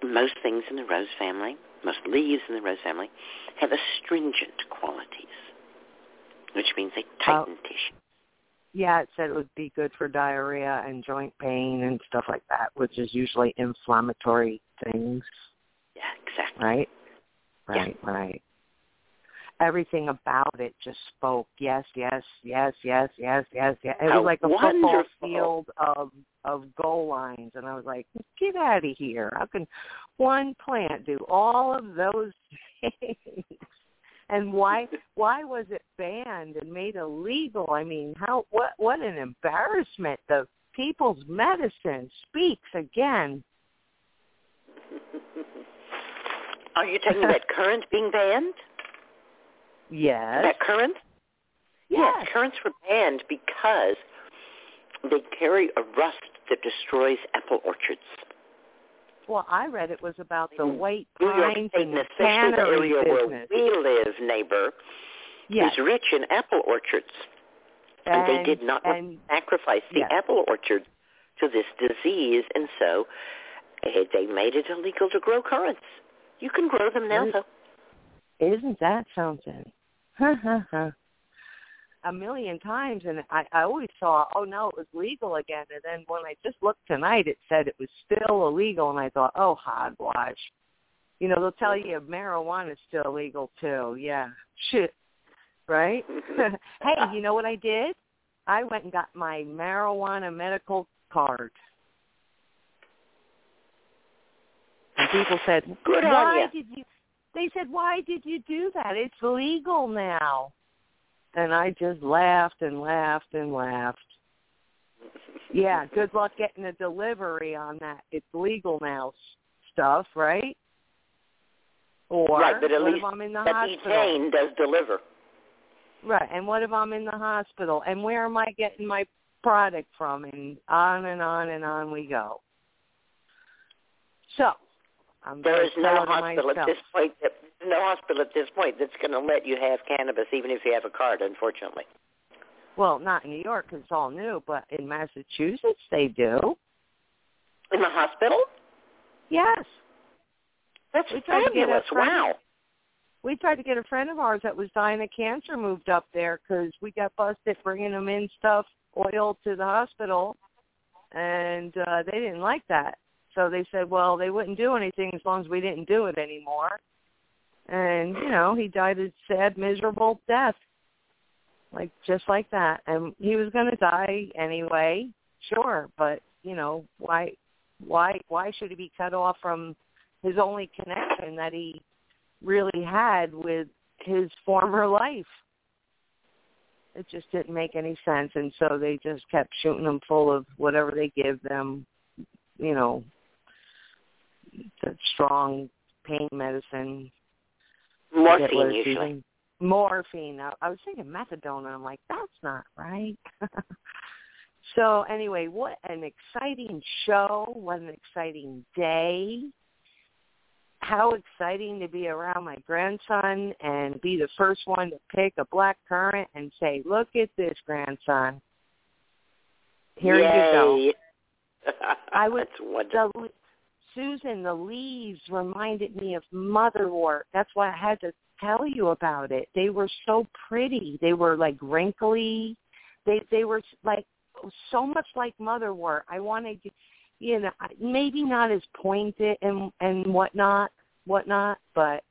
Most things in the rose family, most leaves in the rose family, have astringent qualities, which means they tighten tissue. Yeah, it said it would be good for diarrhea and joint pain and stuff like that, which is usually inflammatory things, Yeah, exactly. right? Yeah. Right, right. Everything about it just spoke yes, yes, yes, yes, yes, yes, yes. It How was like a football field of of goal lines, and I was like, "Get out of here! How can one plant do all of those (laughs) things?" And why (laughs) why was it banned and made illegal? I mean, how what what an embarrassment! The people's medicine speaks again. Are you talking about (laughs) currant being banned? Yes. That currant? Yes. currants were banned because they carry a rust that destroys apple orchards. Well, I read it was about the white New York State, and and the especially the area where we live, neighbor, yes. is rich in apple orchards. And, they did not and sacrifice the yes. apple orchard to this disease, and so eh, they made it illegal to grow currants. You can grow them now, though. Isn't that something? (laughs) A million times, and I, I always saw, oh no, it was legal again. And then when I just looked tonight, it said it was still illegal, and I thought, oh hogwash. You know, they'll tell you marijuana is still illegal too. Yeah, shit. right? (laughs) hey, you know what I did? I went and got my marijuana medical card. And people said, Good on "Why ya." did you?" They said, "Why did you do that? It's legal now." And I just laughed and laughed and laughed. Yeah, good luck getting a delivery on that. It's legal now stuff, right? Or right, but at what least if I'm in the that hospital? Etain does deliver. Right, and what if I'm in the hospital? And where am I getting my product from? And on and on and on we go. So, I'm There is no hospital at this point. That, no hospital at this point that's going to let you have cannabis, even if you have a card. Unfortunately. Well, not in New York 'cause it's all new, but in Massachusetts they do. In the hospital? Yes. That's We tried to get a fabulous. Wow. We tried to get a friend of ours that was dying of cancer moved up there because we got busted bringing them in stuff, oil to the hospital, and uh they didn't like that. So they said, well, they wouldn't do anything as long as we didn't do it anymore. And, you know, he died a sad, miserable death. Like, just like that. And he was going to die anyway, sure. But, you know, why, why, why should he be cut off from his only connection that he really had with his former life? It just didn't make any sense. And so they just kept shooting him full of whatever they give them, you know, the strong pain medicine. Morphine usually. using. Morphine. I, I was thinking methadone, and I'm like, that's not right. (laughs) so anyway, what an exciting show! What an exciting day! How exciting to be around my grandson and be the first one to pick a black currant and say, "Look at this, grandson. Here you go." (laughs) I was That's wonderful. the Susun, the leaves reminded me of motherwort. That's why I had to tell you about it. They were so pretty. They were like wrinkly. They they were like so much like motherwort. I wanted, to, you know, maybe not as pointed and and whatnot, whatnot, but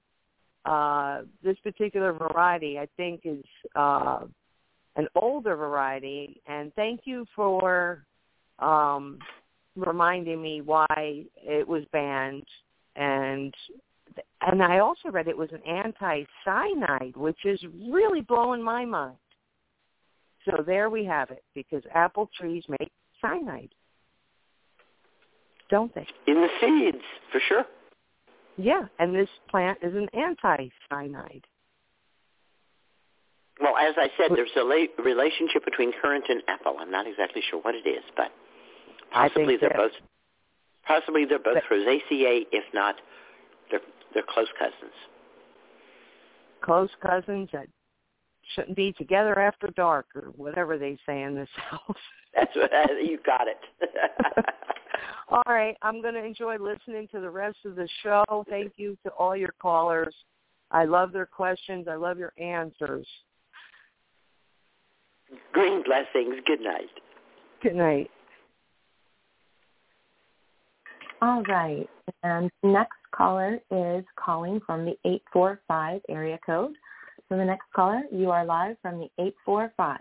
uh this particular variety I think is uh an older variety. And thank you for um reminding me why it was banned and and I also read it was an anti-cyanide, which is really blowing my mind. So there we have it, because apple trees make cyanide, don't they? In the seeds, for sure. Yeah, and this plant is an anti-cyanide. Well, as I said, there's a la- relationship between currant and apple. I'm not exactly sure what it is, but possibly they're both possibly they're both Rosaceae, if not they're they're close cousins. Close cousins that shouldn't be together after dark, or whatever they say in this (laughs) house. That's what you got it. (laughs) All right, I'm going to enjoy listening to the rest of the show. Thank you to all your callers. I love their questions. I love your answers. Green blessings. Good night. Good night. All right. And next caller is calling from the 845 area code. So the next caller, you are live from the 845.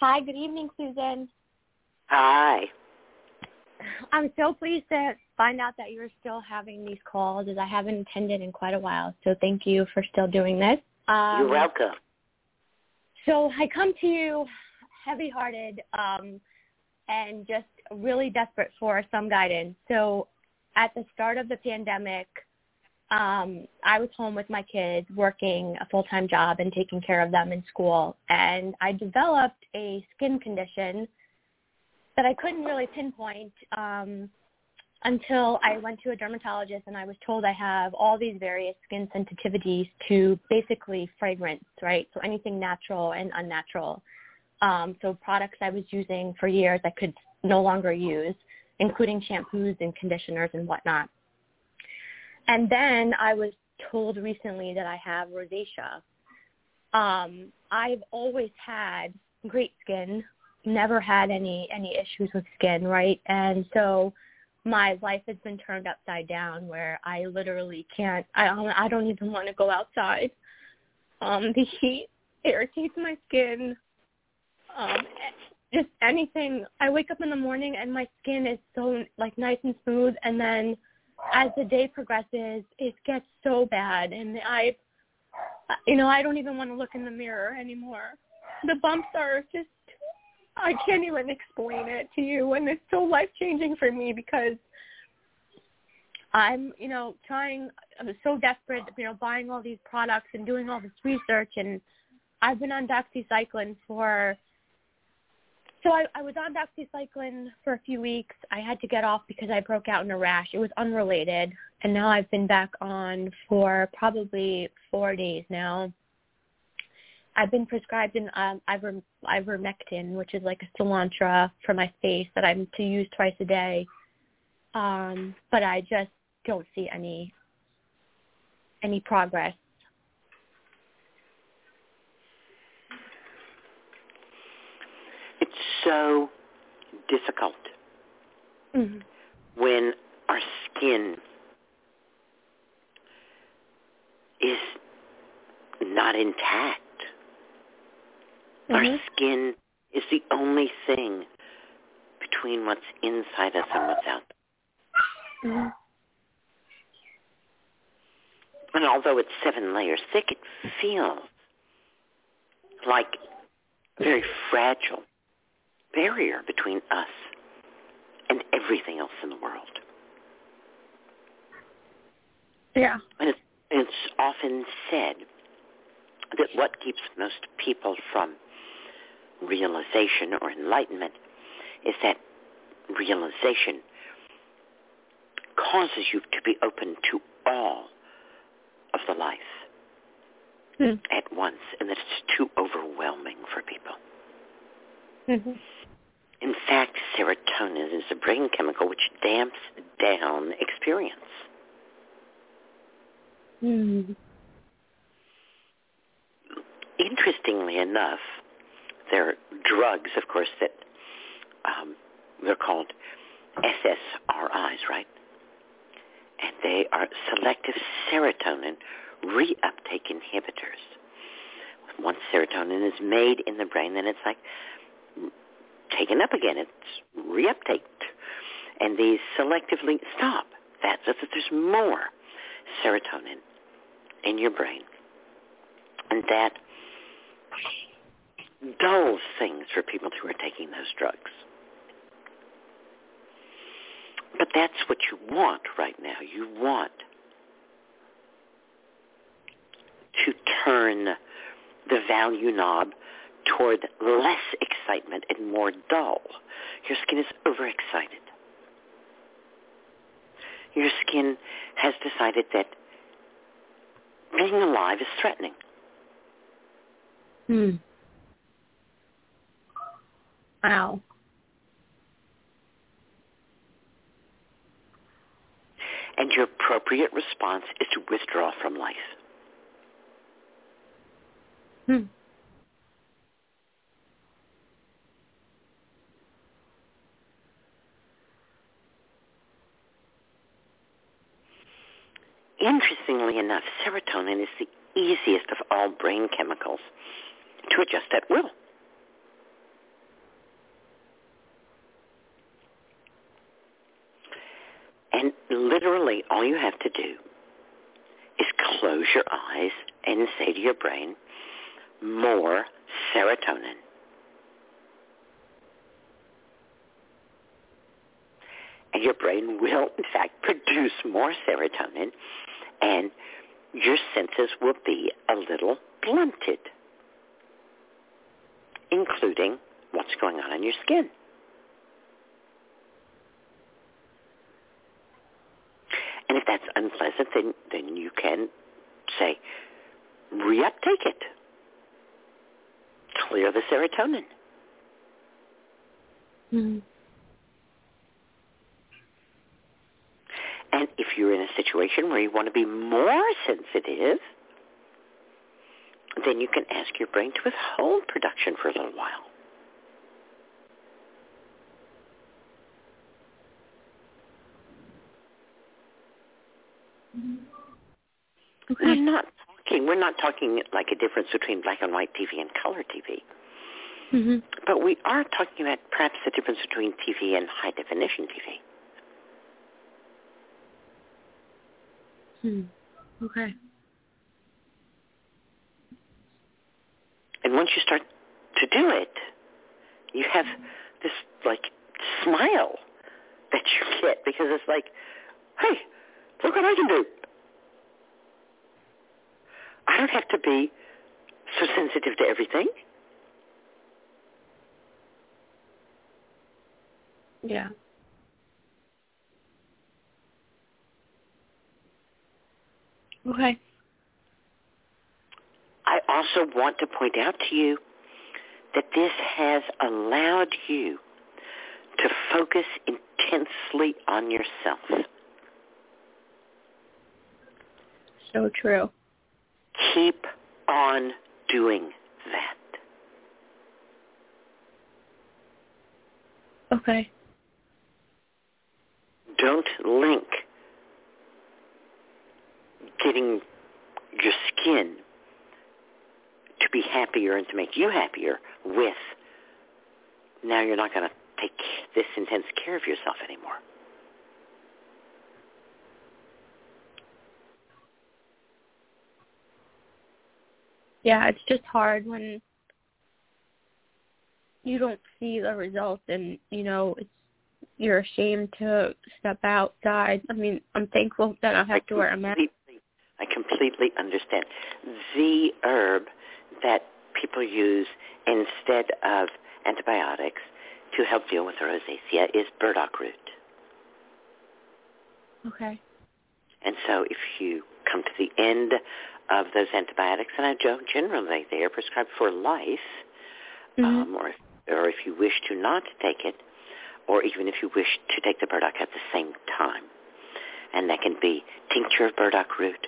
Hi, good evening, Susun. Hi. I'm so pleased to find out that you're still having these calls as I haven't attended in quite a while. So thank you for still doing this. Um, You're welcome. So I come to you heavy-hearted um, and just really desperate for some guidance. So at the start of the pandemic, um, I was home with my kids, working a full-time job and taking care of them in school, and I developed a skin condition that I couldn't really pinpoint um, until I went to a dermatologist and I was told I have all these various skin sensitivities to basically fragrance, right? So anything natural and unnatural. Um, so products I was using for years I could no longer use, including shampoos and conditioners and whatnot. And then I was told recently that I have rosacea. Um, I've always had great skin, never had any any issues with skin, right? And so my life has been turned upside down where I literally can't I don't I don't even want to go outside. Um, (laughs) the heat irritates my skin. Um, just anything. I wake up in the morning and my skin is so like nice and smooth, and then as the day progresses, it gets so bad, and I, you know, I don't even want to look in the mirror anymore. The bumps are just, I can't even explain it to you, and it's so life changing for me because I'm, you know, trying. I'm so desperate, you know, buying all these products and doing all this research, and I've been on doxycycline for. So I, I was on doxycycline for a few weeks. I had to get off because I broke out in a rash. It was unrelated, and now I've been back on for probably four days now. I've been prescribed an um, iver, ivermectin, which is like a Soolantra for my face that I'm to use twice a day. Um, but I just don't see any any progress. It's so difficult Mm-hmm. when our skin is not intact. Our Mhm. skin is the only thing between what's inside us and what's out. Mm-hmm. And although it's seven layers thick, it feels like very fragile barrier between us and everything else in the world. Yeah. And it's, it's often said that what keeps most people from realization or enlightenment is that realization causes you to be open to all of the life Mm. at once and that it's too overwhelming for people. Mm-hmm. In fact, serotonin is a brain chemical which damps down experience. Mm-hmm. Interestingly enough, there are drugs, of course, that um, they're called SSRIs, right? And they are selective serotonin reuptake inhibitors. Once serotonin is made in the brain, then it's like taken up again. It's reuptaked. And these selectively stop that so that there's more serotonin in your brain. And that dulls things for people who are taking those drugs. But that's what you want right now. You want to turn the value knob toward less excitement and more dull. Your skin is overexcited. Your skin has decided that being alive is threatening. Hmm. Wow. And your appropriate response is to withdraw from life. Hmm. Interestingly enough, serotonin is the easiest of all brain chemicals to adjust at will. And literally all you have to do is close your eyes and say to your brain, more serotonin. And your brain will, in fact, produce more serotonin, and your senses will be a little blunted, including what's going on in your skin. And if that's unpleasant, then, then you can say, reuptake it. Clear the serotonin. Mm-hmm. And if you're in a situation where you want to be more sensitive, then you can ask your brain to withhold production for a little while. Okay. I'm not talking, we're not talking like a difference between black and white TV and color TV. Mhm. But we are talking about perhaps the difference between TV and high definition TV. Hmm. Okay. And once you start to do it, you have this like smile that you get because it's like, hey, look what I can do. I don't have to be so sensitive to everything. Yeah. Okay. I also want to point out to you that this has allowed you to focus intensely on yourself. So true. Keep on doing that. Okay. Don't link getting your skin to be happier and to make you happier with now you're not going to take this intense care of yourself anymore. Yeah, it's just hard when you don't see the results and you know it's you're ashamed to step outside. I mean, I'm thankful that I have to wear a mask. I completely understand. The herb that people use instead of antibiotics to help deal with rosacea is burdock root. Okay. And so if you come to the end of those antibiotics, and I don't generally, they are prescribed for life, Mhm. um, or, or if you wish to not take it, or even if you wish to take the burdock at the same time. And that can be tincture of burdock root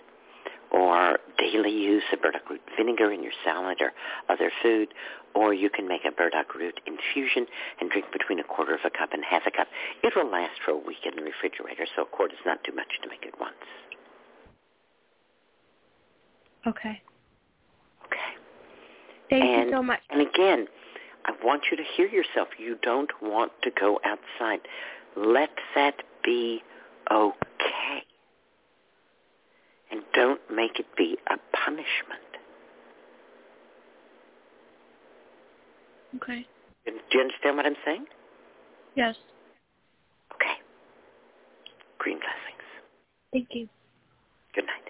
or daily use of burdock root vinegar in your salad or other food, or you can make a burdock root infusion and drink between a quarter of a cup and half a cup. It will last for a week in the refrigerator, so a quart is not too much to make at once. Okay. Okay. Thank and, you so much. And again, I want you to hear yourself. You don't want to go outside. Let that be okay. And don't make it be a punishment. Okay. Do you understand what I'm saying? Yes. Okay. Green blessings. Thank you. Good night.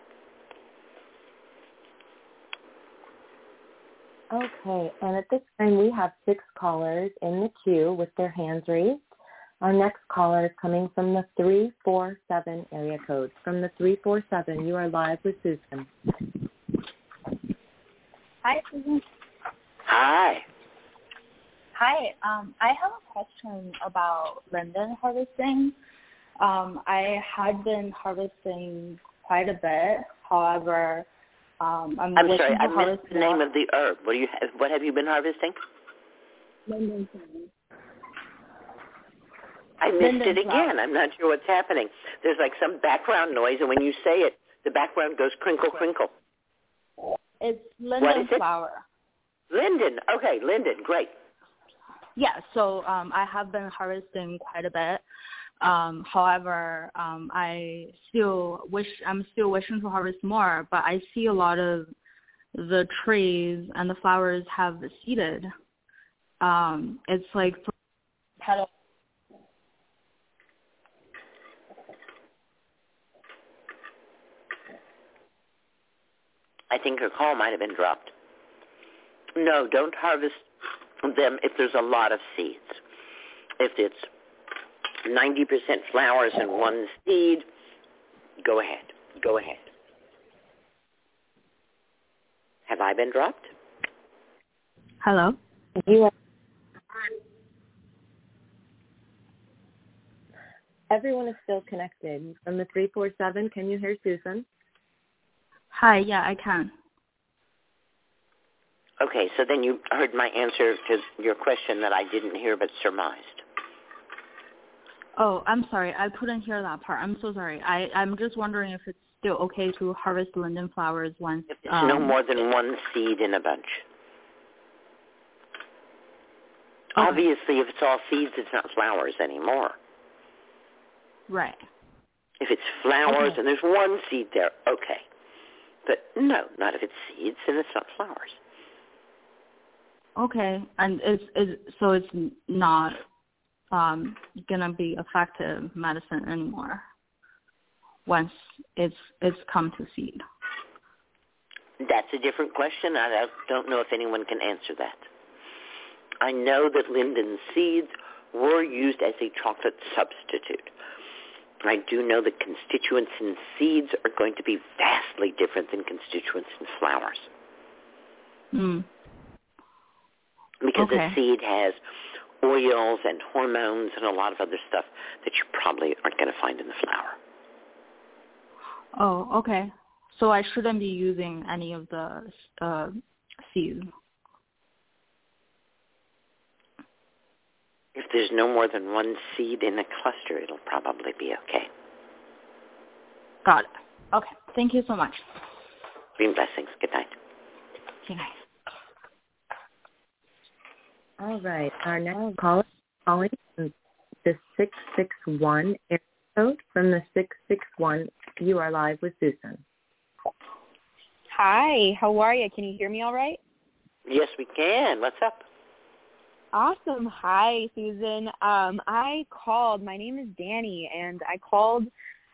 Okay, and at this time we have six callers in the queue with their hands raised. Our next caller is coming from the 347 area code. From the 347, you are live with Susun. Hi, Susun. Hi. Hi. Um, I have a question about linden harvesting. Um, I had been harvesting quite a bit. However, um, I'm, I'm sorry, I missed the name more. of the herb. What do you have, what have you been harvesting? linden. I missed it again. I'm not sure what's happening. There's like some background noise, and when you say it, the background goes crinkle, crinkle. It's linden it? flower. Linden. Okay, Linden. Great. Yeah, so um, I have been harvesting quite a bit. Um, however, um, I still wish I'm still wishing to harvest more, but I see a lot of the trees and the flowers have seeded. Um, it's like petal. I think her call might have been dropped. No, don't harvest them if there's a lot of seeds. If it's 90% flowers and one seed, go ahead. Go ahead. Have I been dropped? Hello. You are, everyone is still connected. From the 347, can you hear Susun? Hi. Yeah, I can. Okay, so then you heard my answer to your question that I didn't hear but surmised. Oh, I'm sorry. I couldn't hear that part. I'm so sorry. I I'm just wondering if it's still okay to harvest linden flowers once It's um, no more than one seed in a bunch. Obviously, if it's all seeds, it's not flowers anymore. right. If it's flowers Okay. and there's one seed there, okay. But no, not if it's seeds and it's not flowers. Okay, and it's it's so it's not um gonna be effective medicine anymore once it's it's come to seed. That's a different question. I don't- don't know if anyone can answer that. I know that linden seeds were used as a chocolate substitute. I do know that constituents in seeds are going to be vastly different than constituents in flowers Mm. because Okay. a seed has oils and hormones and a lot of other stuff that you probably aren't going to find in the flower. Oh, okay. So I shouldn't be using any of the uh seeds. If there's no more than one seed in a cluster, it'll probably be okay. Got it. Okay. Thank you so much. Green blessings. Good night. Good night. All right. Our next caller is calling from the 661 area code from the 661. You are live with Susun. Hi, how are you? Can you hear me all right? Yes, we can. What's up? Awesome. Hi, Susun. Um, I called. My name is Danny, and I called.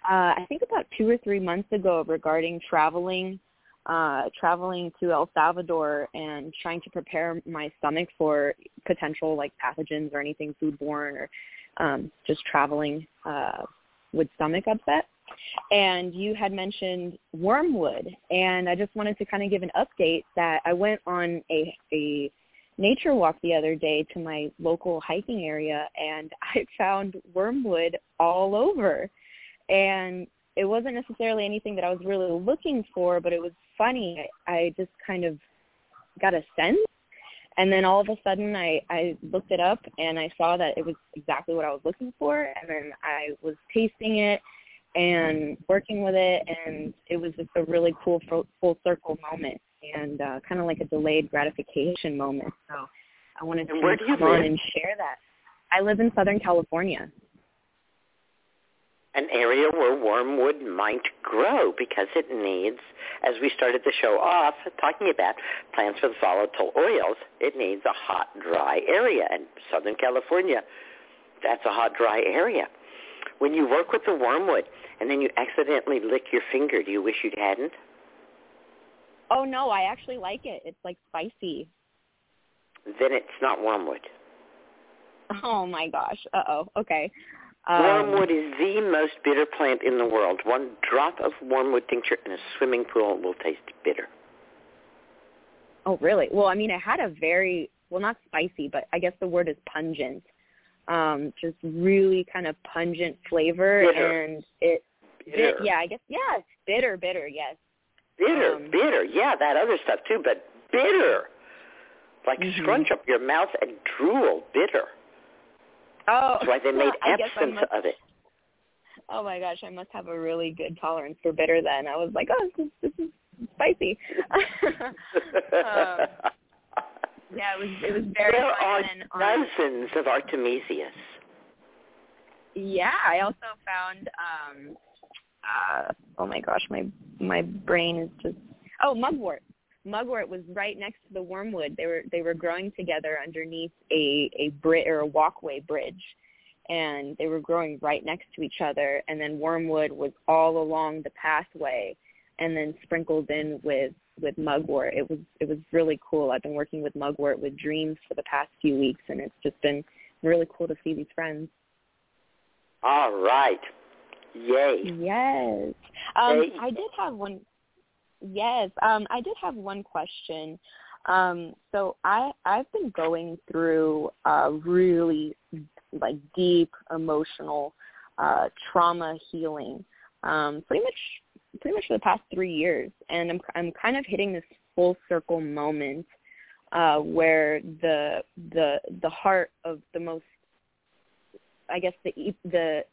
Uh, I think about two or three months ago regarding traveling, uh, traveling to El Salvador and trying to prepare my stomach for potential like pathogens or anything foodborne or um, just traveling uh, with stomach upset. And you had mentioned wormwood, and I just wanted to kind of give an update that I went on a a nature walk the other day to my local hiking area and (laughs) I found wormwood all over. And it wasn't necessarily anything that I was really looking for, but it was funny. I, I just kind of got a sense. And then all of a sudden I, I looked it up and I saw that it was exactly what I was looking for. And then I was tasting it and working with it and it was just a really cool full, full circle moment and uh, kind of like a delayed gratification moment. So I wanted to where you come on and share that. I live in Southern California. An area where wormwood might grow because it needs, as we started the show off talking about plants with volatile oils, it needs a hot, dry area. And Southern California, that's a hot, dry area. When you work with the wormwood and then you accidentally lick your finger, do you wish you hadn't? Oh no, I actually like it. It's like spicy. Then it's not wormwood. Oh my gosh. Uh oh. Okay. Um, Wormwood is the most bitter plant in the world. One drop of wormwood tincture in a swimming pool will taste bitter. Oh really? Well, I mean, it had a very well, not spicy, but I guess the word is pungent. Um, just really kind of pungent flavor, Bitter. and it, Bitter. it, yeah, I guess, yeah, it's bitter, bitter, yes. Bitter, Um, bitter. Yeah, that other stuff too, but bitter. Like Mhm. scrunch up your mouth and drool bitter. Oh, That's why they made (laughs) I absinthe must, of it. oh my gosh, I must have a really good tolerance for bitter. Then I was like, oh, this is, this is spicy. (laughs) um, yeah, it was it was very there are and on, dozens of Artemisias. Yeah, I also found um uh oh my gosh, my my brain is just oh, mugwort. Mugwort was right next to the wormwood. They were they were growing together underneath a a bridge or a walkway bridge. And they were growing right next to each other and then wormwood was all along the pathway and then sprinkled in with with mugwort. It was it was really cool. I've been working with mugwort with dreams for the past few weeks and it's just been really cool to see these friends. All right. Yay. Yes. Um, I did have one. Yes, um, I did have one question. Um, so I I've been going through uh, really like deep emotional uh, trauma healing, um, pretty much pretty much for the past three years, and I'm I'm kind of hitting this full circle moment uh, where the the the heart of the most I guess the the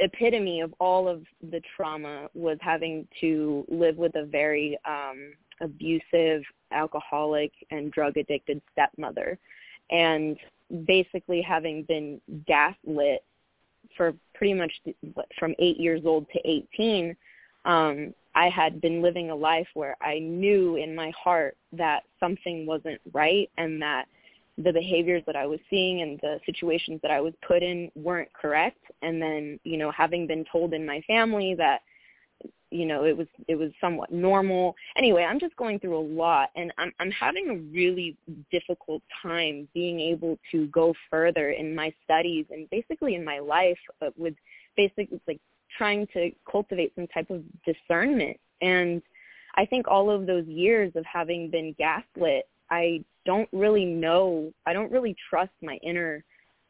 epitome of all of the trauma was having to live with a very um abusive alcoholic and drug addicted stepmother. And basically having been gaslit for pretty much from 8 years old to 18 um I had been living a life where I knew in my heart that something wasn't right and that the behaviors that I was seeing and the situations that I was put in weren't correct. And then you know having been told in my family that you know it was it was somewhat normal. Anyway i'm just going through a lot and i'm i'm having a really difficult time being able to go further in my studies and basically in my life uh, with basically like trying to cultivate some type of discernment. And i think all of those years of having been gaslit i don't really know i don't really trust my inner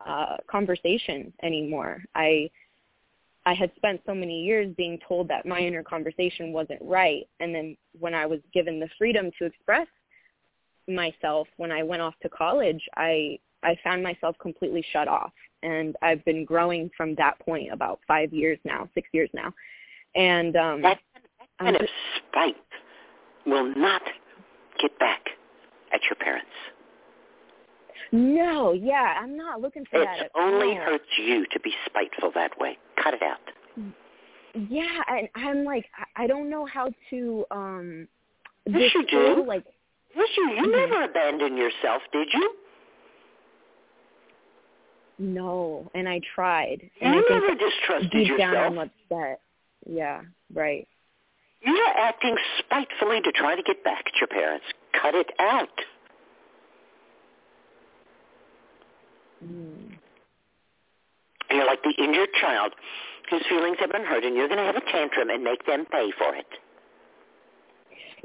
uh conversation anymore i I had spent so many years being told that my inner conversation wasn't right. And then when I was given the freedom to express myself when I went off to college, I I found myself completely shut off. And I've been growing from that point about five years now, six years now. And um that, that kind of spite will not get back at your parents. No, yeah, I'm not looking for it that. It only all. hurts you to be spiteful that way. Cut it out. Yeah, and I'm like, I don't know how to um. Yes, you do. Like, Yes, you. You Mhm. never abandoned yourself, did you? no, and I tried, and You I never distrusted deep yourself. down I'm upset. Yeah, right. You're acting spitefully to try to get back at your parents. Cut it out. Mm. You're like the injured child whose feelings have been hurt, and you're going to have a tantrum and make them pay for it.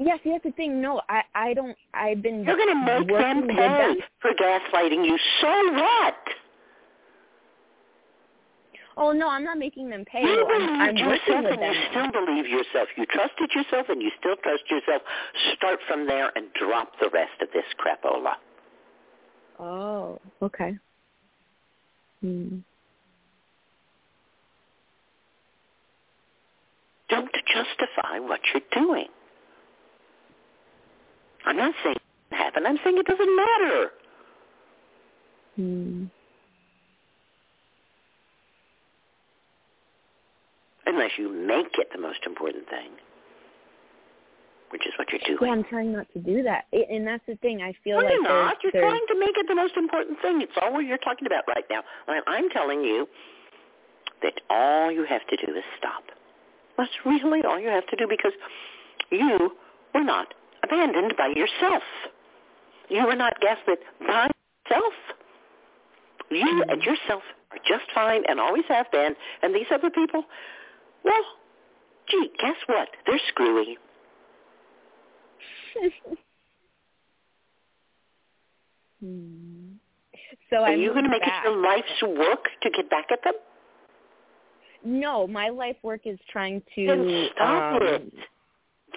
Yes, that's the thing. No, I I don't. I've been You're going to make them pay them. for gaslighting you. So what? Oh no, I'm not making them pay. You I'm, I'm believed working with them. you still believe yourself. You trusted yourself and you still trust yourself. Start from there and drop the rest of this crapola. Oh, okay. Hmm. Don't justify what you're doing. I'm not saying it happened. I'm saying it doesn't matter. Hmm. Unless you make it the most important thing, which is what you're doing. Yeah. I'm trying not to do that, and that's the thing. I feel No, like you're not. You're there's trying to make it the most important thing. It's all what you're talking about right now. And I'm telling you that all you have to do is stop. That's really all you have to do because you were not abandoned by yourself. You were not gaslit by yourself. You mm-hmm. and yourself are just fine and always have been. And these other people, well, gee, guess what? They're screwy. Hmm. (laughs) So Are I you going to make back. it your life's work to get back at them? No, my life work is trying to Then stop um, it.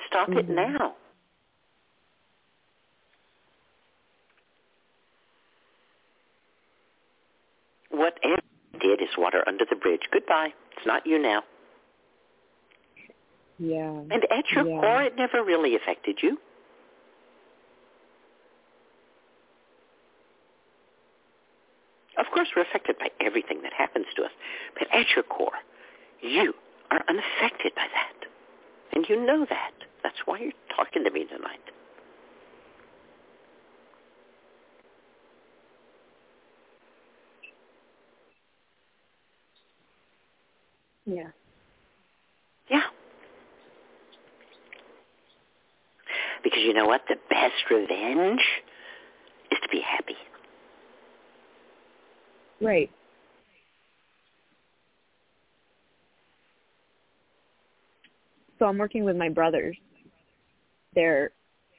Stop it Mhm. now. What did is water under the bridge. Goodbye. It's not you now. Yeah. And at your yeah. core, it never really affected you. Of course, we're affected by everything that happens to us. But at your core, you are unaffected by that. And you know that. That's why you're talking to me tonight. Yeah. Yeah. Because you know what? The best revenge is to be happy. Right. So I'm working with my brothers. They're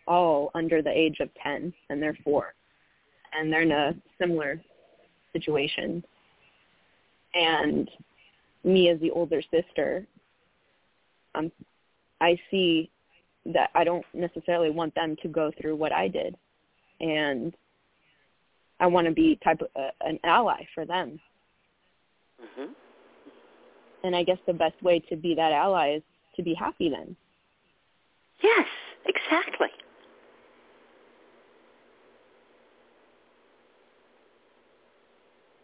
all under the age of 10 and they're 4. And they're in a similar situation. And me as the older sister, um I see that I don't necessarily want them to go through what I did. And I want to be type of uh, an ally for them. hmm and I guess the best way to be that ally is to be happy then. Yes, exactly.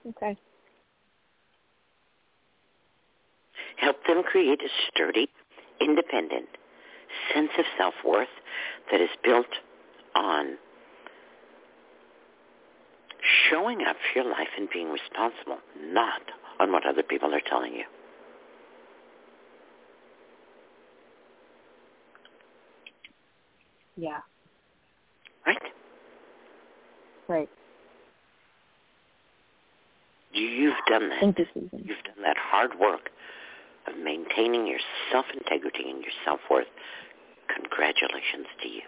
Okay. Help them create a sturdy, independent sense of self-worth that is built on showing up for your life and being responsible, not on what other people are telling you. Yeah. Right? Right. You've done that. Thank you, Susun. You've done that hard work of maintaining your self-integrity and your self-worth. Congratulations to you.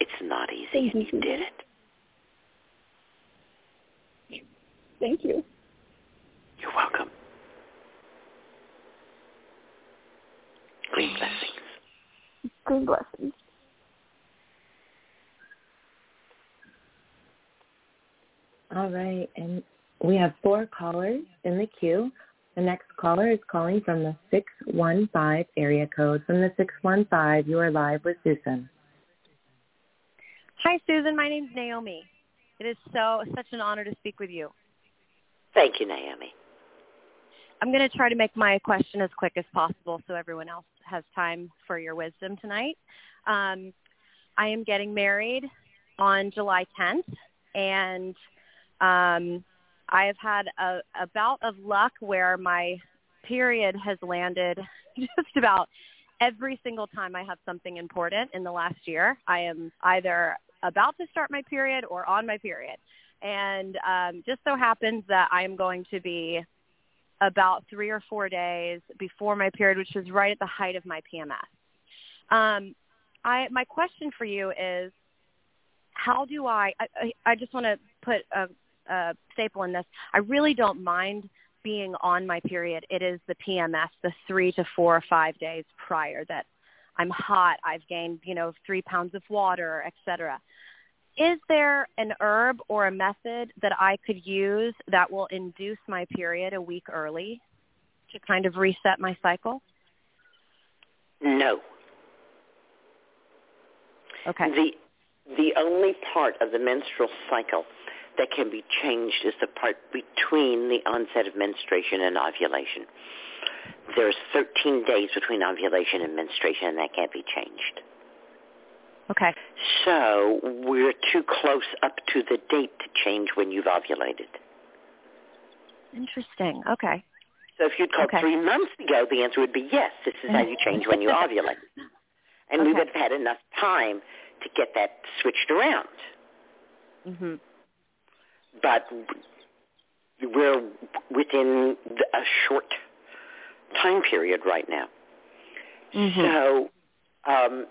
It's not easy, Thank and you, you did it. Thank you. You're welcome. Green blessings. Green blessings. All right, and we have four callers in the queue. The next caller is calling from the 615 area code. From the 615, you are live with Susun. Hi, Susun. My name's Naomi. It is so such an honor to speak with you. Thank you, Naomi. I'm going to try to make my question as quick as possible so everyone else has time for your wisdom tonight. Um, I am getting married on July 10th, and um, I have had a, a bout of luck where my period has landed (laughs) just about every single time I have something important in the last year. I am either about to start my period or on my period. And um, just so happens that I am going to be about three or four days before my period, which is right at the height of my PMS. Um, I, my question for you is, how do I? I, I I just want to put a, a staple in this. I really don't mind being on my period. It is the PMS, the three to four or five days prior that I'm hot. I've gained, you know, three pounds of water, etc. Is there an herb or a method that I could use that will induce my period a week early to kind of reset my cycle? No. Okay. The the only part of the menstrual cycle that can be changed is the part between the onset of menstruation and ovulation. There's 13 days between ovulation and menstruation, and that can't be changed. Okay. So we're too close up to the date to change when you've ovulated. Interesting. Okay. So if you'd called Okay. three months ago, the answer would be yes, this is how you change when you (laughs) ovulate. And we would have had enough time to get that switched around. Mhm. But we're within a short time period right now. Mhm. So um,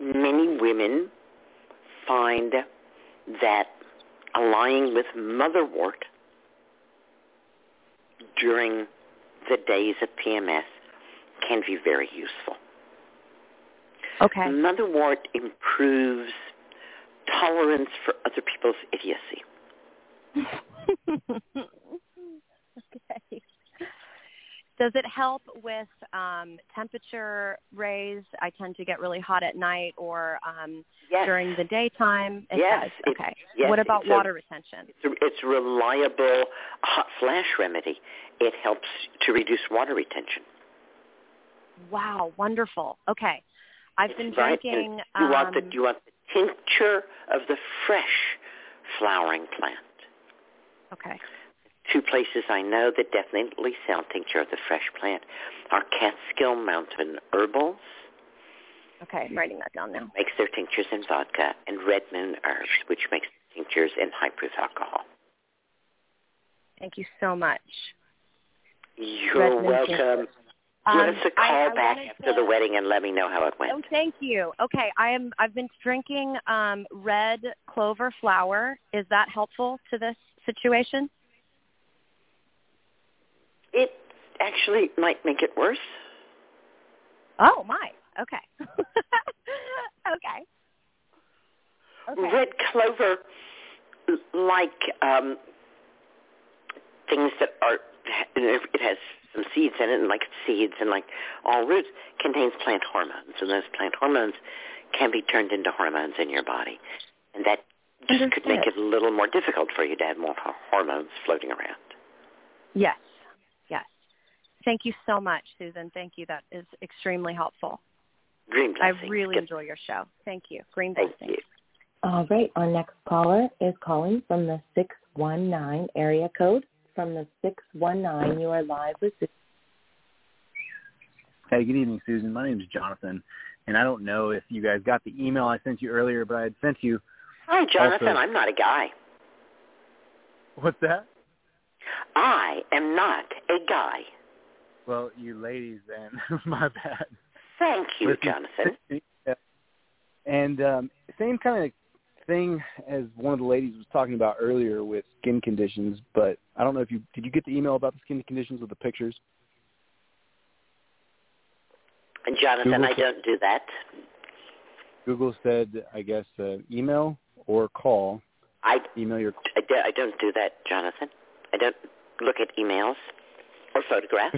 many women find that aligning with motherwort during the days of PMS can be very useful. Okay. Motherwort improves tolerance for other people's idiocy. (laughs) okay. Does it help with um, temperature raise? I tend to get really hot at night or um, Yes. during the daytime. It Yes, does. it's- Okay. yes, what about it's a- water retention? It's a, it's a reliable hot flash remedy. It helps to reduce water retention. Wow, wonderful. Okay. I've been Right? drinking. You want the um, you want the tincture of the fresh flowering plant. Okay. Two places I know that definitely sell tincture of the fresh plant are Catskill Mountain Herbals, Okay, I'm writing that down now. makes their tinctures in vodka, and Red Moon Herbs, which makes tinctures in high proof alcohol. Thank you so much. You're welcome. Tincture. Give Um, us a call I back after to- the wedding and let me know how it went. Oh, thank you. Okay, I am. I've been drinking um, red clover flower. Is that helpful to this situation? It actually might make it worse. Oh my. Okay. (laughs) okay. Okay. Red clover, like um, things that are it has some seeds in it, and like seeds and like all roots contains plant hormones, and those plant hormones can be turned into hormones in your body, and that just could make it a little more difficult for you to have more hormones floating around. Yes. Yes. Thank you so much, Susun. Thank you. That is extremely helpful. Green I really Good. enjoy your show. Thank you. Green Thank you. All right. Our next caller is calling from the 619 area code. From the 619, you are live with Susun. Hey, good evening, Susun. My name is Jonathan, and I don't know if you guys got the email I sent you earlier, but I had sent you. Hi, Jonathan. Also- I'm not a guy. What's that? I am not a guy. Well, you ladies, then. (laughs) My bad. Thank you, Listen, Jonathan. (laughs) Yeah. And um, same kind of thing as one of the ladies was talking about earlier with skin conditions, but I don't know if you did you get the email about the skin conditions with the pictures? And Jonathan, Google I don't do that. Google said, I guess, uh, email or call. I email your. I, do, I don't do that, Jonathan. I don't look at emails or photographs.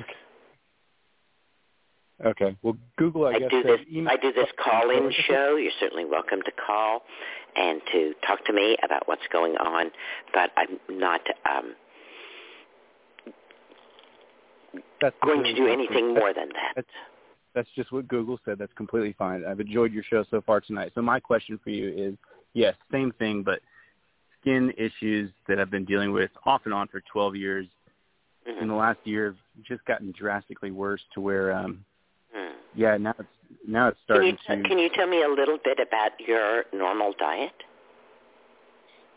Okay. Well, Google, I, I guess, do this. email. I do this (laughs) call-in show. You're certainly welcome to call and to talk to me about what's going on. But I'm not um, That's going to do anything more than that. That's, that's just what Google said. That's completely fine. I've enjoyed your show so far tonight. So my question for you is, yes, same thing, but skin issues that I've been dealing with off and on for 12 years. Mm-hmm. In the last year, have just gotten drastically worse to where, um. Yeah, now it's now it's Can you, starting to. can you tell me a little bit about your normal diet?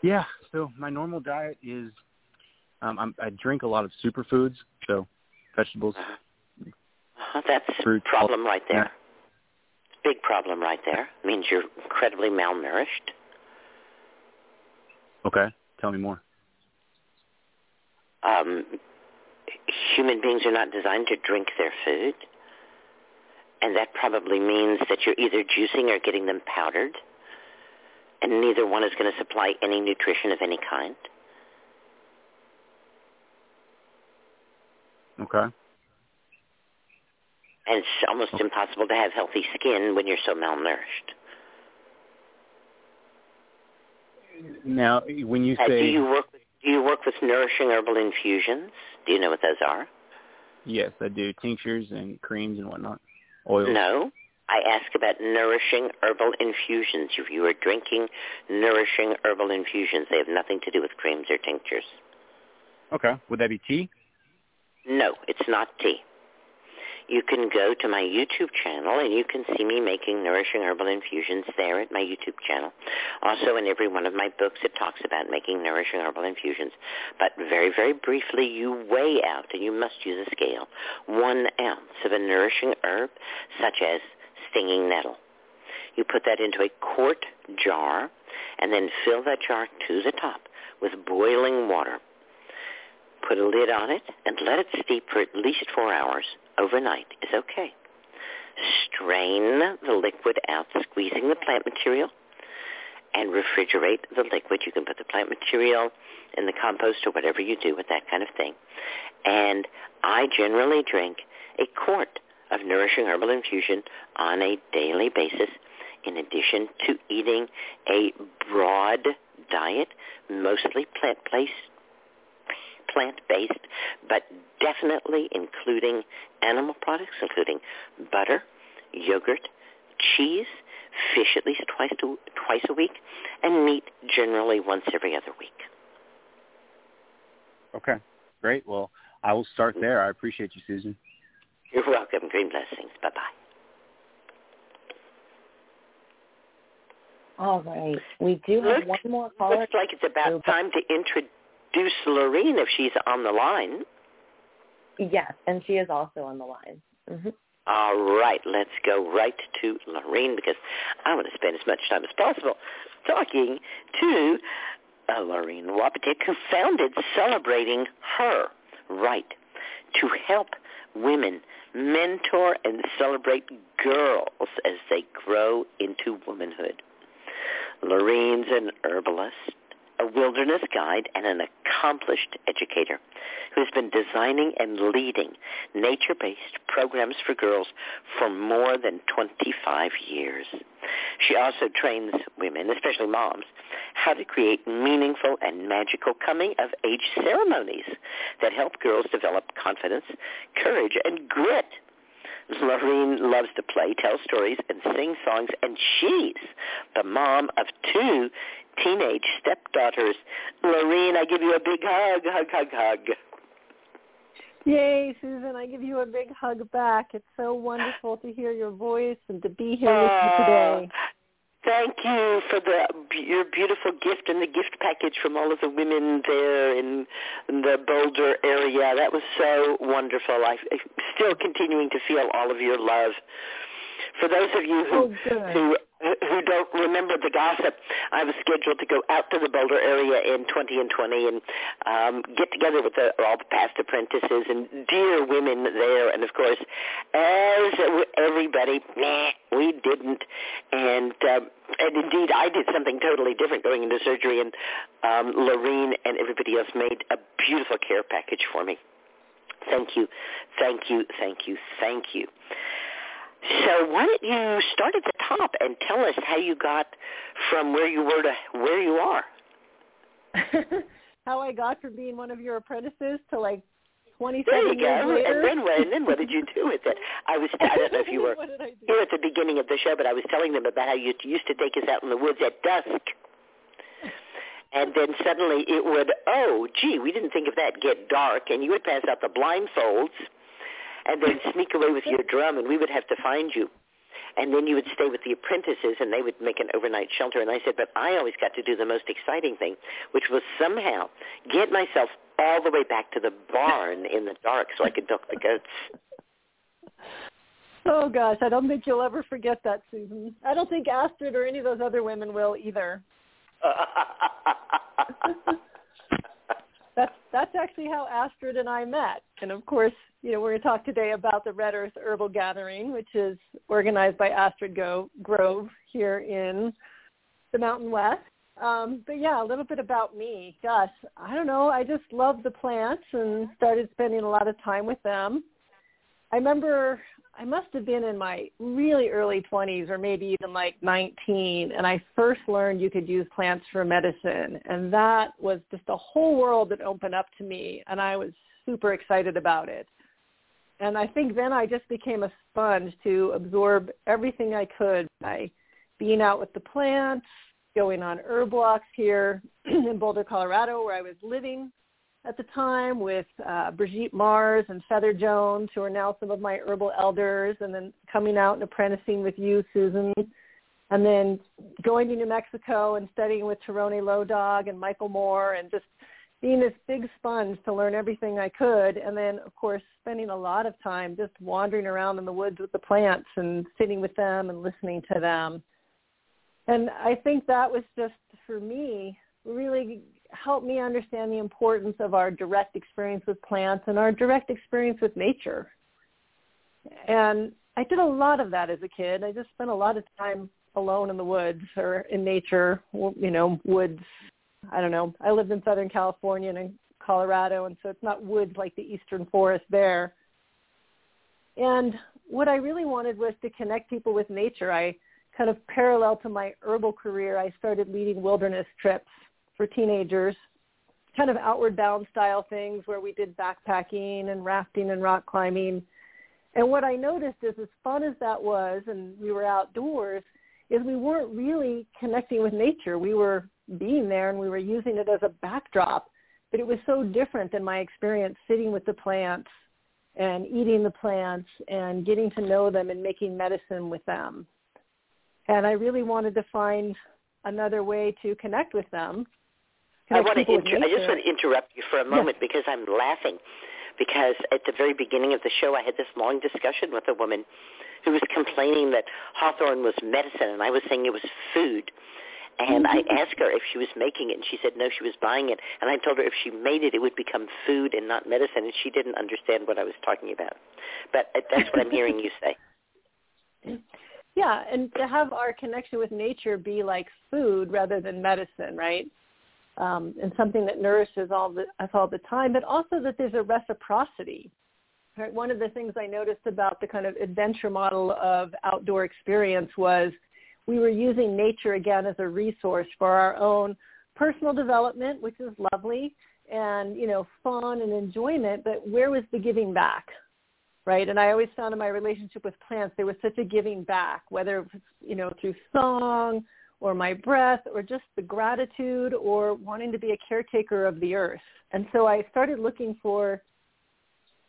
Yeah. So my normal diet is, um, I'm, I drink a lot of superfoods, so vegetables, Uh, that's a fruits. problem right there. Yeah. Big problem right there. Means you're incredibly malnourished. Okay. Tell me more. Um, human beings are not designed to drink their food. And that probably means that you're either juicing or getting them powdered. And neither one is going to supply any nutrition of any kind. Okay. And it's almost impossible to have healthy skin when you're so malnourished. Now, when you Uh, do you work with, do you work with nourishing herbal infusions? Do you know what those are? yes, I do tinctures and creams and whatnot, oils. No. I ask about nourishing herbal infusions. If you are drinking nourishing herbal infusions, they have nothing to do with creams or tinctures. Okay. Would that be tea? No, it's not tea. You can go to my YouTube channel and you can see me making nourishing herbal infusions there at my YouTube channel. Also in every one of my books it talks about making nourishing herbal infusions. But very, very briefly, you weigh out, and you must use a scale, one ounce of a nourishing herb such as stinging nettle. You put that into a quart jar and then fill that jar to the top with boiling water. Put a lid on it and let it steep for at least four hours overnight is okay. Strain the liquid out, squeezing the plant material, and refrigerate the liquid. You can put the plant material in the compost or whatever you do with that kind of thing. And I generally drink a quart of nourishing herbal infusion on a daily basis in addition to eating a broad diet, mostly plant-based, plant-based, but definitely including animal products, including butter, yogurt, cheese, fish at least twice to, twice a week, and meat generally once every other week. Okay. Great. Well, I will start there. I appreciate you, Susun. You're welcome. Green blessings. Bye-bye. All right. We do have one more caller. Looks like it's about time to introduce Lorene if she's on the line. Yes, and she is also on the line. hmm All right, let's go right to Lorene because I want to spend as much time as possible talking to uh, Lorene Wapotich, who founded Celebrating Her Rite to help women mentor and celebrate girls as they grow into womanhood. Lorene's an herbalist, a wilderness guide and an accomplished educator who's been designing and leading nature-based programs for girls for more than 25 years. She also trains women, especially moms, how to create meaningful and magical coming-of-age ceremonies that help girls develop confidence, courage, and grit Lorene loves to play, tell stories, and sing songs, and she's the mom of two teenage stepdaughters. Lorene, I give you a big hug, hug, hug, hug. Yay, Susun, I give you a big hug back. It's so wonderful to hear your voice and to be here with you oh, today. Thank you for the your beautiful gift and the gift package from all of the women there in, in the Boulder area. That was so wonderful. I, I'm still continuing to feel all of your love. For those of you who oh, who who don't remember the gossip, I was scheduled to go out to the Boulder area in 20 and 20 and um, get together with the, all the past apprentices and dear women there. And of course, as everybody, we didn't. And uh, and indeed, I did something totally different going into surgery. And um, Lorene and everybody else made a beautiful care package for me. Thank you, thank you, thank you, thank you. So why don't you start at the top and tell us how you got from where you were to where you are? (laughs) how I got from being one of your apprentices to like 27 years go. later. And then what? And then what did you do with it? I was. I don't know if you (laughs) were What did I do? here at the beginning of the show, but I was telling them about how you used to take us out in the woods at dusk. And then suddenly it would, oh, gee, we didn't think of that, get dark, and you would pass out the blindfolds and then sneak away with your drum, and we would have to find you. And then you would stay with the apprentices, and they would make an overnight shelter. And I said, but I always got to do the most exciting thing, which was somehow get myself all the way back to the barn in the dark so I could milk the goats. (laughs) Oh gosh, I don't think you'll ever forget that, Susun. I don't think Astrid or any of those other women will either. (laughs) that's that's actually how Astrid and I met. And of course, you know, we're going to talk today about the Red Earth Herbal Gathering, which is organized by Astrid Go- Grove here in the Mountain West. Um, but yeah, a little bit about me. Gosh, I don't know. I just love the plants and started spending a lot of time with them. I remember I must have been in my really early 20s or maybe even like 19 and I first learned you could use plants for medicine and that was just a whole world that opened up to me and I was super excited about it. And I think then I just became a sponge to absorb everything I could by being out with the plants, going on herb walks here (clears throat) in Boulder, Colorado where I was living at the time with uh, Brigitte Mars and Feather Jones, who are now some of my herbal elders, and then coming out and apprenticing with you, Susun, and then going to New Mexico and studying with Tieraona Low Dog and Michael Moore, and just being this big sponge to learn everything I could, and then of course spending a lot of time just wandering around in the woods with the plants and sitting with them and listening to them. And I think that was just for me really helped me understand the importance of our direct experience with plants and our direct experience with nature. And I did a lot of that as a kid. I just spent a lot of time alone in the woods or in nature, you know, woods. I don't know. I lived in Southern California and in Colorado, and so it's not woods like the eastern forest there. And what I really wanted was to connect people with nature. I kind of parallel to my herbal career, I started leading wilderness trips for teenagers, kind of outward bound style things where we did backpacking and rafting and rock climbing. And what I noticed is as fun as that was and we were outdoors, is we weren't really connecting with nature. We were being there and we were using it as a backdrop. But it was so different than my experience sitting with the plants and eating the plants and getting to know them and making medicine with them. And I really wanted to find another way to connect with them I want to people with inter- I just want to interrupt you for a moment because I'm laughing because at the very beginning of the show I had this long discussion with a woman who was complaining that hawthorn was medicine and I was saying it was food. And I asked her if she was making it, and she said no, she was buying it. And I told her if she made it, it would become food and not medicine, and she didn't understand what I was talking about. But uh, that's what I'm hearing you say. (laughs) Yeah, and to have our connection with nature be like food rather than medicine, right? Um, and something that nourishes all the, us all the time, but also that there's a reciprocity. Right? One of the things I noticed about the kind of adventure model of outdoor experience was we were using nature again as a resource for our own personal development, which is lovely, and you know, fun and enjoyment. But where was the giving back? Right, and I always found in my relationship with plants there was such a giving back, whether it was you know through song or my breath or just the gratitude or wanting to be a caretaker of the earth. And so I started looking for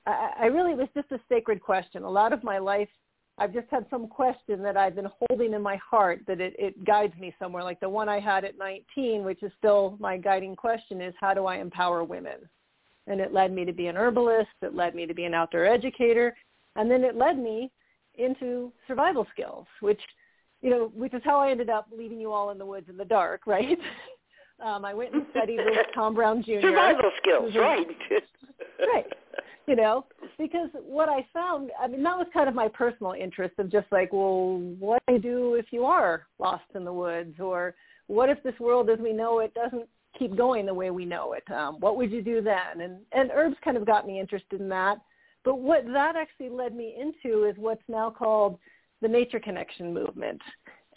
I, I really it was just a sacred question. A lot of my life I've just had some question that I've been holding in my heart that it, it guides me somewhere. Like the one I had at 19, which is still my guiding question is how do I empower women? And it led me to be an herbalist. It led me to be an outdoor educator. And then it led me into survival skills, which, you know, which is how I ended up leaving you all in the woods in the dark, right? (laughs) um, I went and studied with (laughs) Tom Brown Jr. Survival skills, right. (laughs) right you know, because what I found, I mean, that was kind of my personal interest of just like, well, what do you do if you are lost in the woods, or what if this world as we know it doesn't keep going the way we know it? Um, what would you do then? And and herbs kind of got me interested in that. But what that actually led me into is what's now called the nature connection movement.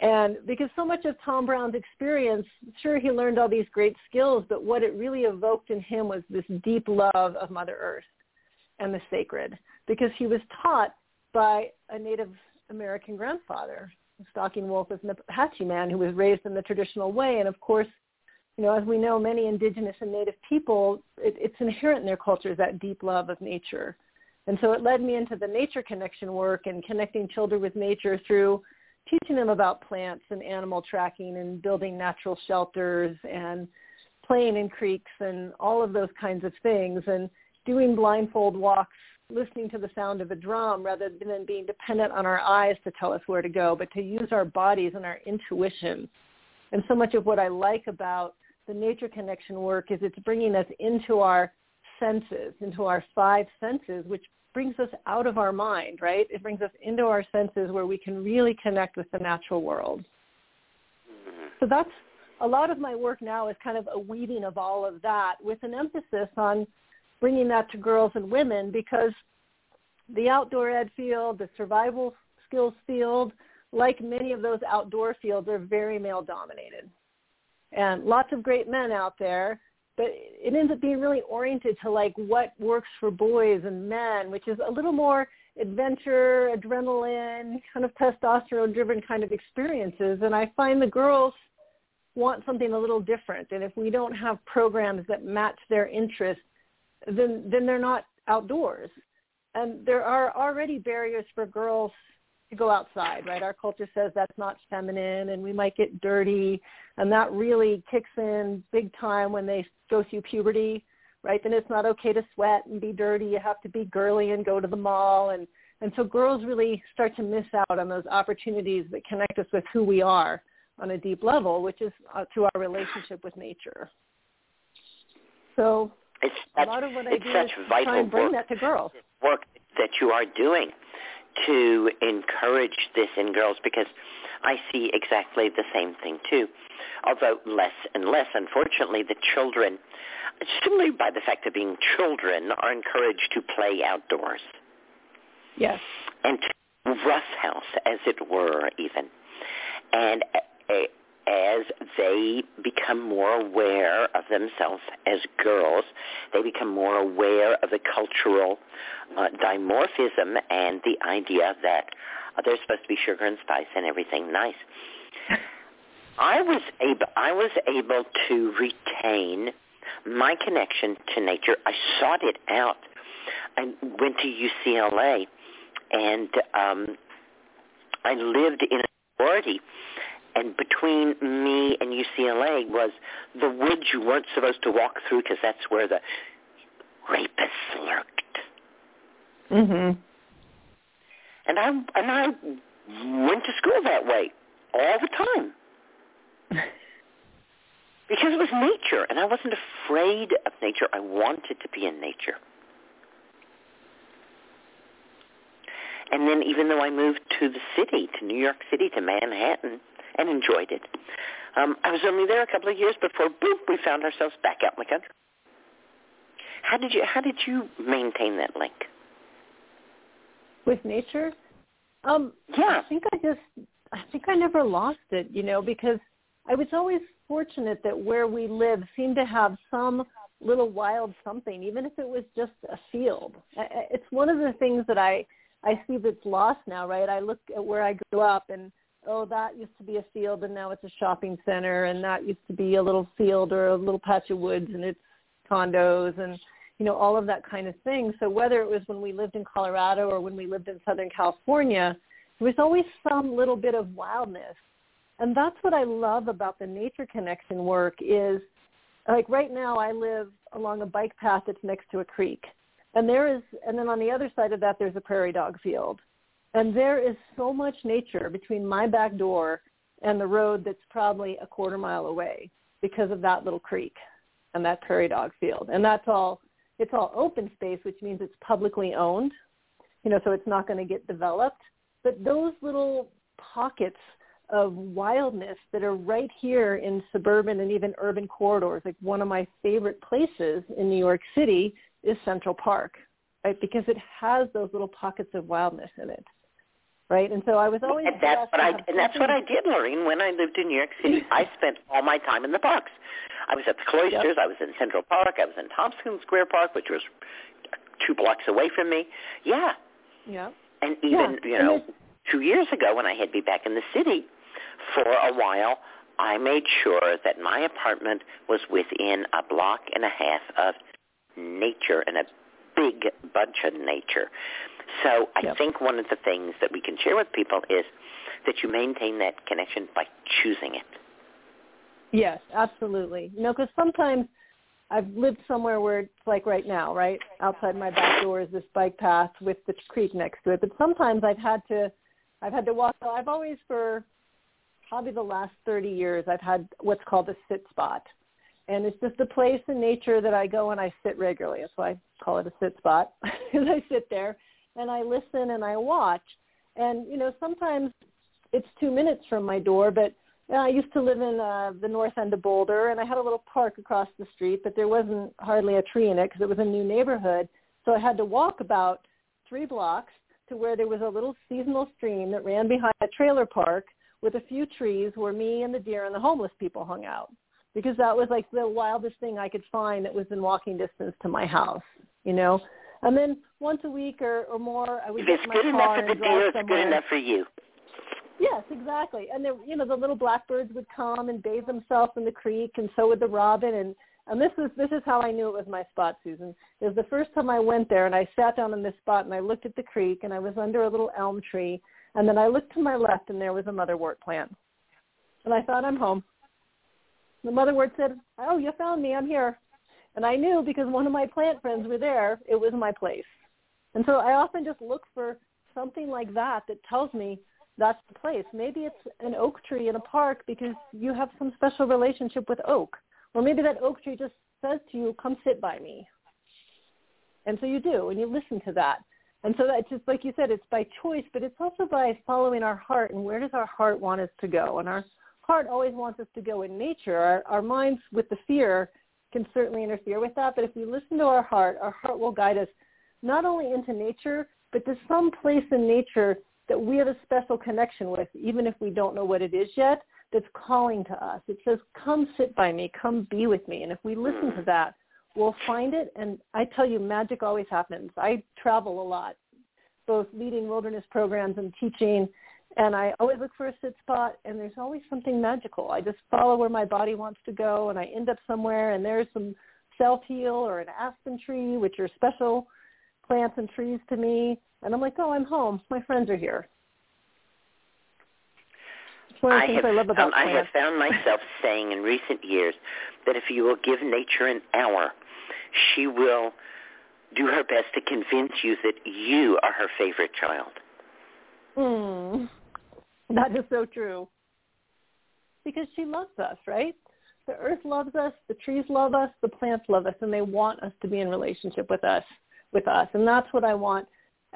And because so much of Tom Brown's experience, sure, he learned all these great skills, but what it really evoked in him was this deep love of Mother Earth and the sacred because he was taught by a Native American grandfather, a stalking wolf of Apache man who was raised in the traditional way. And of course, you know, as we know, many indigenous and native people, it, it's inherent in their cultures, that deep love of nature. And so it led me into the nature connection work and connecting children with nature through teaching them about plants and animal tracking and building natural shelters and playing in creeks and all of those kinds of things. And doing blindfold walks, listening to the sound of a drum rather than being dependent on our eyes to tell us where to go, but to use our bodies and our intuition. And so much of what I like about the nature connection work is it's bringing us into our senses, into our five senses, which brings us out of our mind, right? It brings us into our senses where we can really connect with the natural world. Mm-hmm. So that's a lot of my work now is kind of a weaving of all of that with an emphasis on bringing that to girls and women because the outdoor ed field, the survival skills field, like many of those outdoor fields, are very male dominated. And lots of great men out there, but it ends up being really oriented to like what works for boys and men, which is a little more adventure, adrenaline, kind of testosterone driven kind of experiences. And I find the girls want something a little different. And if we don't have programs that match their interests, then then they're not outdoors. And there are already barriers for girls to go outside, right? Our culture says that's not feminine and we might get dirty and that really kicks in big time when they go through puberty, right? Then it's not okay to sweat and be dirty. You have to be girly and go to the mall and and so girls really start to miss out on those opportunities that connect us with who we are on a deep level, which is uh, through our relationship with nature. So it's a lot of what I do is try and bring work, that to girls. work that you are doing to encourage this in girls because I see exactly the same thing too. Although less and less, unfortunately, the children, simply by the fact of being children, are encouraged to play outdoors. Yes. And to roughhouse, as it were, even. And uh, as they become more aware of themselves as girls, they become more aware of the cultural uh, dimorphism and the idea that uh, they're supposed to be sugar and spice and everything nice. I was able I was able to retain my connection to nature. I sought it out. I went to UCLA and um I lived in a sorority and between me and UCLA was the woods you weren't supposed to walk through because that's where the rapists lurked. Mhm. And I and I went to school that way all the time. (laughs) because it was nature and I wasn't afraid of nature. I wanted to be in nature. And then even though I moved to the city, to New York City, to Manhattan, and enjoyed it. Um, I was only there a couple of years before, boop, we found ourselves back out in the country. How did you How did you maintain that link with nature? Um, yeah, I think I just I think I never lost it, you know, because I was always fortunate that where we live seemed to have some little wild something, even if it was just a field. It's one of the things that I I see that's lost now, right? I look at where I grew up and oh, that used to be a field and now it's a shopping center and that used to be a little field or a little patch of woods and it's condos and you know all of that kind of thing. So whether it was when we lived in Colorado or when we lived in Southern California, there was always some little bit of wildness. And that's what I love about the nature connection work is like right now I live along a bike path that's next to a creek. And there is and then on the other side of that there's a prairie dog field. And there is so much nature between my back door and the road that's probably a quarter mile away because of that little creek and that prairie dog field. And that's all it's all open space, which means it's publicly owned. You know, so it's not going to get developed. But those little pockets of wildness that are right here in suburban and even urban corridors. Like one of my favorite places in New York City is Central Park, right? Because it has those little pockets of wildness in it. Right, and so I was always. And that's what I and that's what I did, Lorene. When I lived in New York City, I spent all my time in the parks. I was at the Cloisters. Yep. I was in Central Park. I was in Tompkins Square Park, which was two blocks away from me. Yeah. Yeah. And even yeah. you know, two years ago when I had to be back in the city for a while, I made sure that my apartment was within a block and a half of nature and a big bunch of nature. So I yep. think one of the things that we can share with people is that you maintain that connection by choosing it. Yes, absolutely. You know, because sometimes I've lived somewhere where it's like right now, right outside my back door is this bike path with the creek next to it. But sometimes I've had to, I've had to walk. I've always for probably the last 30 years I've had what's called a sit spot. And it's just a place in nature that I go and I sit regularly. That's why I call it a sit spot. (laughs) Because I sit there and I listen and I watch. And, you know, sometimes it's two minutes from my door, but know, I used to live in uh, the north end of Boulder, and I had a little park across the street, but there wasn't hardly a tree in it because it was a new neighborhood. So I had to walk about three blocks to where there was a little seasonal stream that ran behind a trailer park with a few trees where me and the deer and the homeless people hung out because that was like the wildest thing I could find that was in walking distance to my house, you know. And then once a week or, or more, I would if get it's my good car enough for the deer, it's somewhere. good enough for you. Yes, exactly. And there, you know, the little blackbirds would come and bathe themselves in the creek, and so would the robin. And and this is this is how I knew it was my spot, Susun. It was the first time I went there, and I sat down in this spot, and I looked at the creek, and I was under a little elm tree, and then I looked to my left, and there was a motherwort plant, and I thought, I'm home. The motherwort said, "Oh, you found me. I'm here." And I knew because one of my plant friends were there, it was my place. And so I often just look for something like that that tells me that's the place. Maybe it's an oak tree in a park because you have some special relationship with oak. Or maybe that oak tree just says to you, come sit by me. And so you do, and you listen to that. And so that's just like you said, it's by choice, but it's also by following our heart. And where does our heart want us to go? And our heart always wants us to go in nature. Our, our minds with the fear can certainly interfere with that. But if we listen to our heart, our heart will guide us not only into nature, but to some place in nature that we have a special connection with, even if we don't know what it is yet, that's calling to us. It says, come sit by me, come be with me. And if we listen to hmm. that, we'll find it. And I tell you, magic always happens. I travel a lot, both leading wilderness programs and teaching. And I always look for a sit spot, and there's always something magical. I just follow where my body wants to go, and I end up somewhere, and there's some self-heal or an aspen tree, which are special plants and trees to me. And I'm like, oh, I'm home. My friends are here. It's one of the I things have, I love about um, I have found myself (laughs) saying in recent years that if you will give nature an hour, she will do her best to convince you that you are her favorite child. Hmm. (laughs) That is so true. Because she loves us, right? The earth loves us, the trees love us, the plants love us, and they want us to be in relationship with us, with us. And that's what I want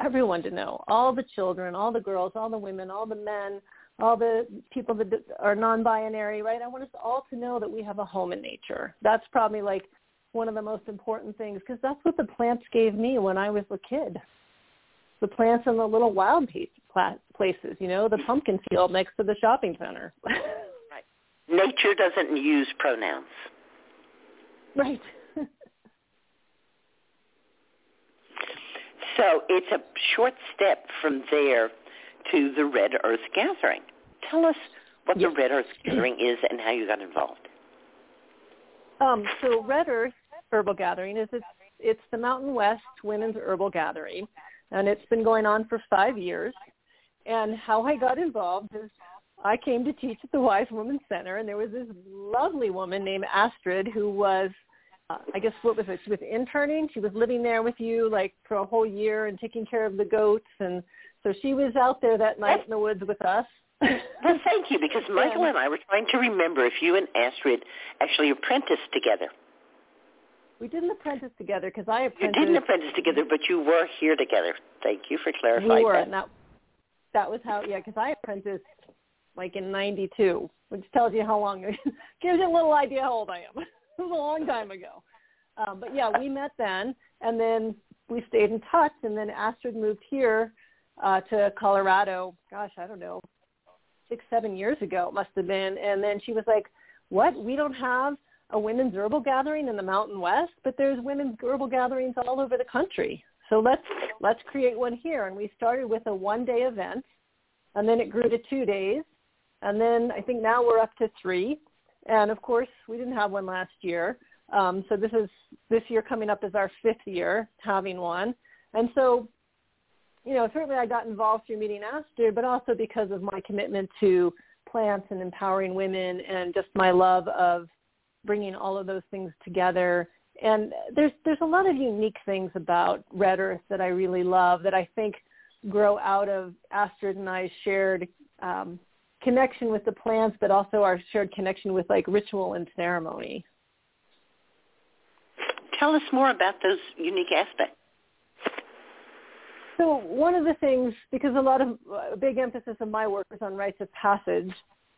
everyone to know. All the children, all the girls, all the women, all the men, all the people that are non-binary, right? I want us all to know that we have a home in nature. That's probably like one of the most important things because that's what the plants gave me when I was a kid. The plants in the little wild places, you know, the pumpkin field next to the shopping center. (laughs) right. Nature doesn't use pronouns. Right. so it's a short step from there to the Red Earth Gathering. Tell us what yes. the Red Earth Gathering is and how you got involved. Um, so Red Earth Herbal Gathering is it's, it's the Mountain West Women's Herbal Gathering, and it's been going on for five years. And how I got involved is I came to teach at the Wise Woman Center, and there was this lovely woman named Astrid who was, uh, I guess, what was it? She was interning. She was living there with you like for a whole year and taking care of the goats, and so she was out there that night in the woods with us. well, thank you, because (laughs) Michael and I were trying to remember if you and Astrid actually apprenticed together. We didn't apprentice together because I apprenticed. You didn't apprentice together, but you were here together. Thank you for clarifying we were, that. And that, that was how, yeah, because I apprenticed like in 92, which tells you how long, (laughs) gives you a little idea how old I am. (laughs) it was a long time ago. Um, but yeah, we met then, and then we stayed in touch, and then Astrid moved here uh, to Colorado, gosh, I don't know, six, seven years ago it must have been. And then she was like, what? We don't have a women's herbal gathering in the Mountain West, but there's women's herbal gatherings all over the country. So let's let's create one here. And we started with a one day event, and then it grew to two days, and then I think now we're up to three. And of course, we didn't have one last year. Um, so this is this year coming up is our fifth year having one. And so you know, certainly I got involved through meeting Astrid, but also because of my commitment to plants and empowering women and just my love of bringing all of those things together. And there's there's a lot of unique things about Red Earth that I really love that I think grow out of Astrid and I's shared um, connection with the plants, but also our shared connection with like ritual and ceremony. Tell us more about those unique aspects. So one of the things, because a lot of a big emphasis of my work is on rites of passage,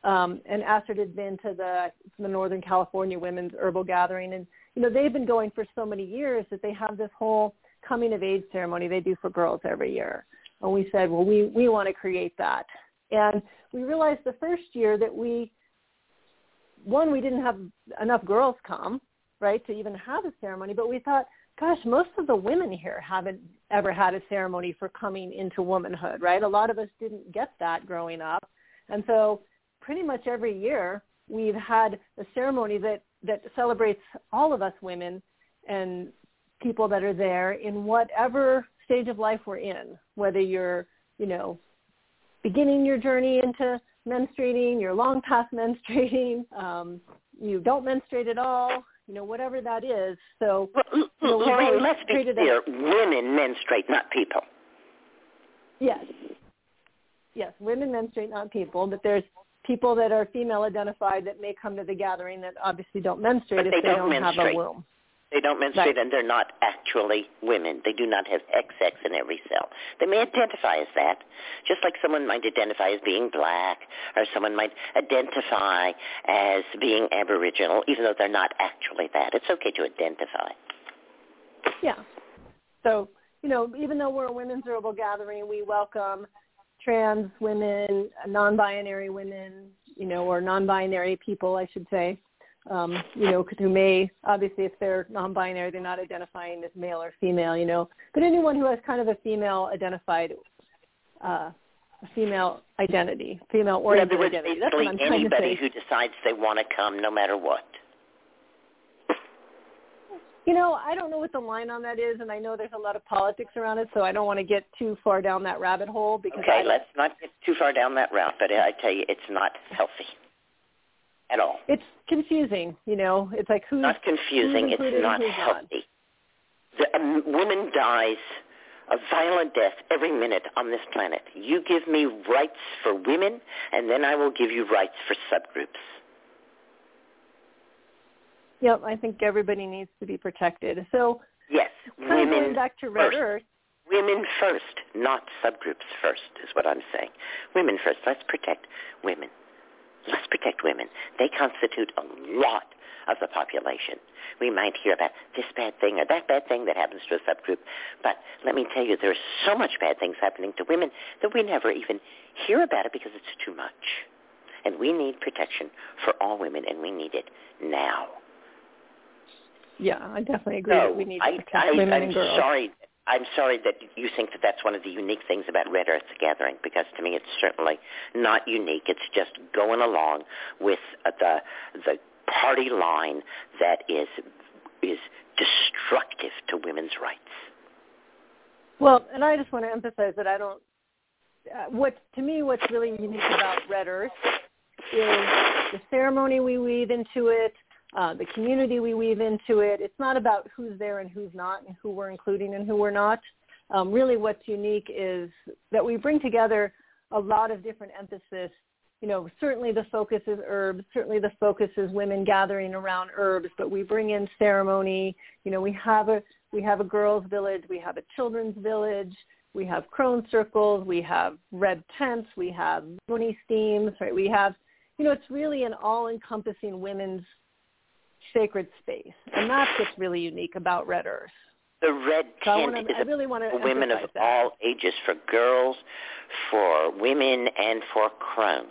um, and Astrid had been to the the Northern California Women's Herbal Gathering, and you know they've been going for so many years that they have this whole coming of age ceremony they do for girls every year. And we said, well, we we want to create that, and we realized the first year that we one we didn't have enough girls come right to even have a ceremony, but we thought gosh, most of the women here haven't ever had a ceremony for coming into womanhood, right? A lot of us didn't get that growing up. And so pretty much every year we've had a ceremony that, that celebrates all of us women and people that are there in whatever stage of life we're in, whether you're, you know, beginning your journey into menstruating, you're long past (laughs) menstruating, um, you don't menstruate at all, you know, whatever that is. So, well, you know, Lorraine, let's be clear. As, women menstruate, not people. Yes. Yes, women menstruate, not people. But there's people that are female identified that may come to the gathering that obviously don't menstruate but if they, they don't, don't have a womb. They don't menstruate right. and they're not actually women. They do not have XX in every cell. They may identify as that, just like someone might identify as being black or someone might identify as being Aboriginal, even though they're not actually that. It's okay to identify. Yeah. So, you know, even though we're a women's herbal gathering, we welcome trans women, non-binary women, you know, or non-binary people, I should say, um, you know, who may obviously if they're non-binary, they're not identifying as male or female, you know, but anyone who has kind of a female identified, uh, female identity, female oriented identity. That's what I'm anybody who decides they want to come, no matter what. You know, I don't know what the line on that is, and I know there's a lot of politics around it, so I don't want to get too far down that rabbit hole. Because okay, I, let's not get too far down that route. But I tell you, it's not healthy at all. It's confusing, you know. It's like who's not confusing. Who's it's not healthy. The, a woman dies a violent death every minute on this planet. You give me rights for women, and then I will give you rights for subgroups. Yep, I think everybody needs to be protected. So yes, women back to Red first. Earth. Women first, not subgroups first, is what I'm saying. Women first. Let's protect women. Let's protect women. They constitute a lot of the population. We might hear about this bad thing or that bad thing that happens to a subgroup, but let me tell you, there's so much bad things happening to women that we never even hear about it because it's too much. And we need protection for all women, and we need it now. Yeah, I definitely agree So that we need to I, protect I, women I'm and girls. sorry. I'm sorry that you think that that's one of the unique things about Red Earth Gathering, because to me it's certainly not unique. It's just going along with uh, the the party line that is is destructive to women's rights. Well, and I just want to emphasize that I don't. Uh, what to me, what's really unique about Red Earth is the ceremony we weave into it, uh, the community we weave into it. It's not about who's there and who's not, and who we're including and who we're not. Um, really, what's unique is that we bring together a lot of different emphasis. You know, certainly the focus is herbs. Certainly the focus is women gathering around herbs. But we bring in ceremony. You know, we have a we have a girls' village. We have a children's village. We have crone circles. We have red tents. We have Yoni steams. Right. We have, you know, it's really an all-encompassing women's sacred space, and that's what's really unique about Red Earth. The red So tent wanna, is really for women of that. all ages, for girls, for women, and for crones.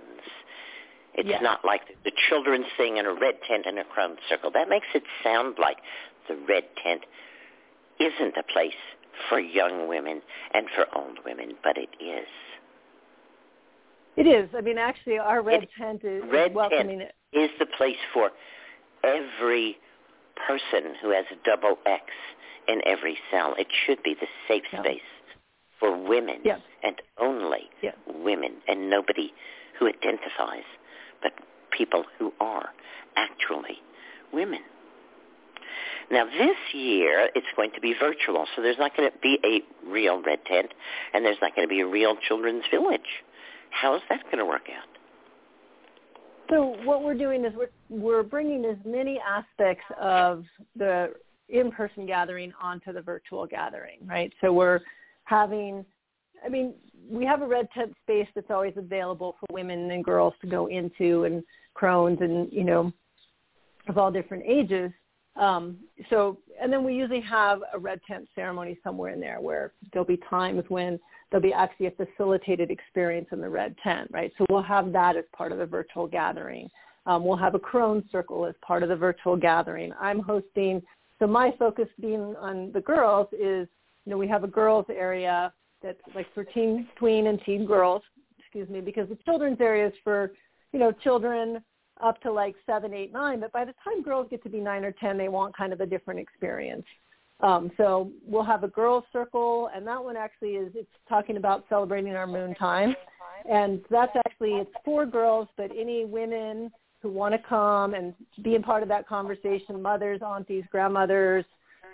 It's Yes. not like the children sing in a red tent in a crone circle. That makes it sound like the red tent isn't a place for young women and for old women, but it is. It is. I mean, actually, our red It- tent is Red welcoming tent it. is the place for every person who has a double X in every cell. It should be the safe Yeah. space for women Yeah. and only Yeah. women and nobody who identifies, but people who are actually women. Now this year it's going to be virtual, so there's not going to be a real red tent and there's not going to be a real children's village. How is that going to work out? So what we're doing is we're we're bringing as many aspects of the in-person gathering onto the virtual gathering, right? So we're having, I mean, we have a red tent space that's always available for women and girls to go into, and crones, and you know, of all different ages. Um, so, and then we usually have a red tent ceremony somewhere in there where there'll be times when there'll be actually a facilitated experience in the red tent, right? So we'll have that as part of the virtual gathering. Um, we'll have a crone circle as part of the virtual gathering. I'm hosting, so my focus being on the girls is, you know, we have a girls area that's like for teen, tween, and teen girls, excuse me, because the children's area is for, you know, children up to like seven, eight, nine. But by the time girls get to be nine or ten, they want kind of a different experience. Um, so we'll have a girls circle, and that one actually is it's talking about celebrating our moon time, and that's actually it's for girls, but any women who want to come and be a part of that conversation, mothers, aunties, grandmothers,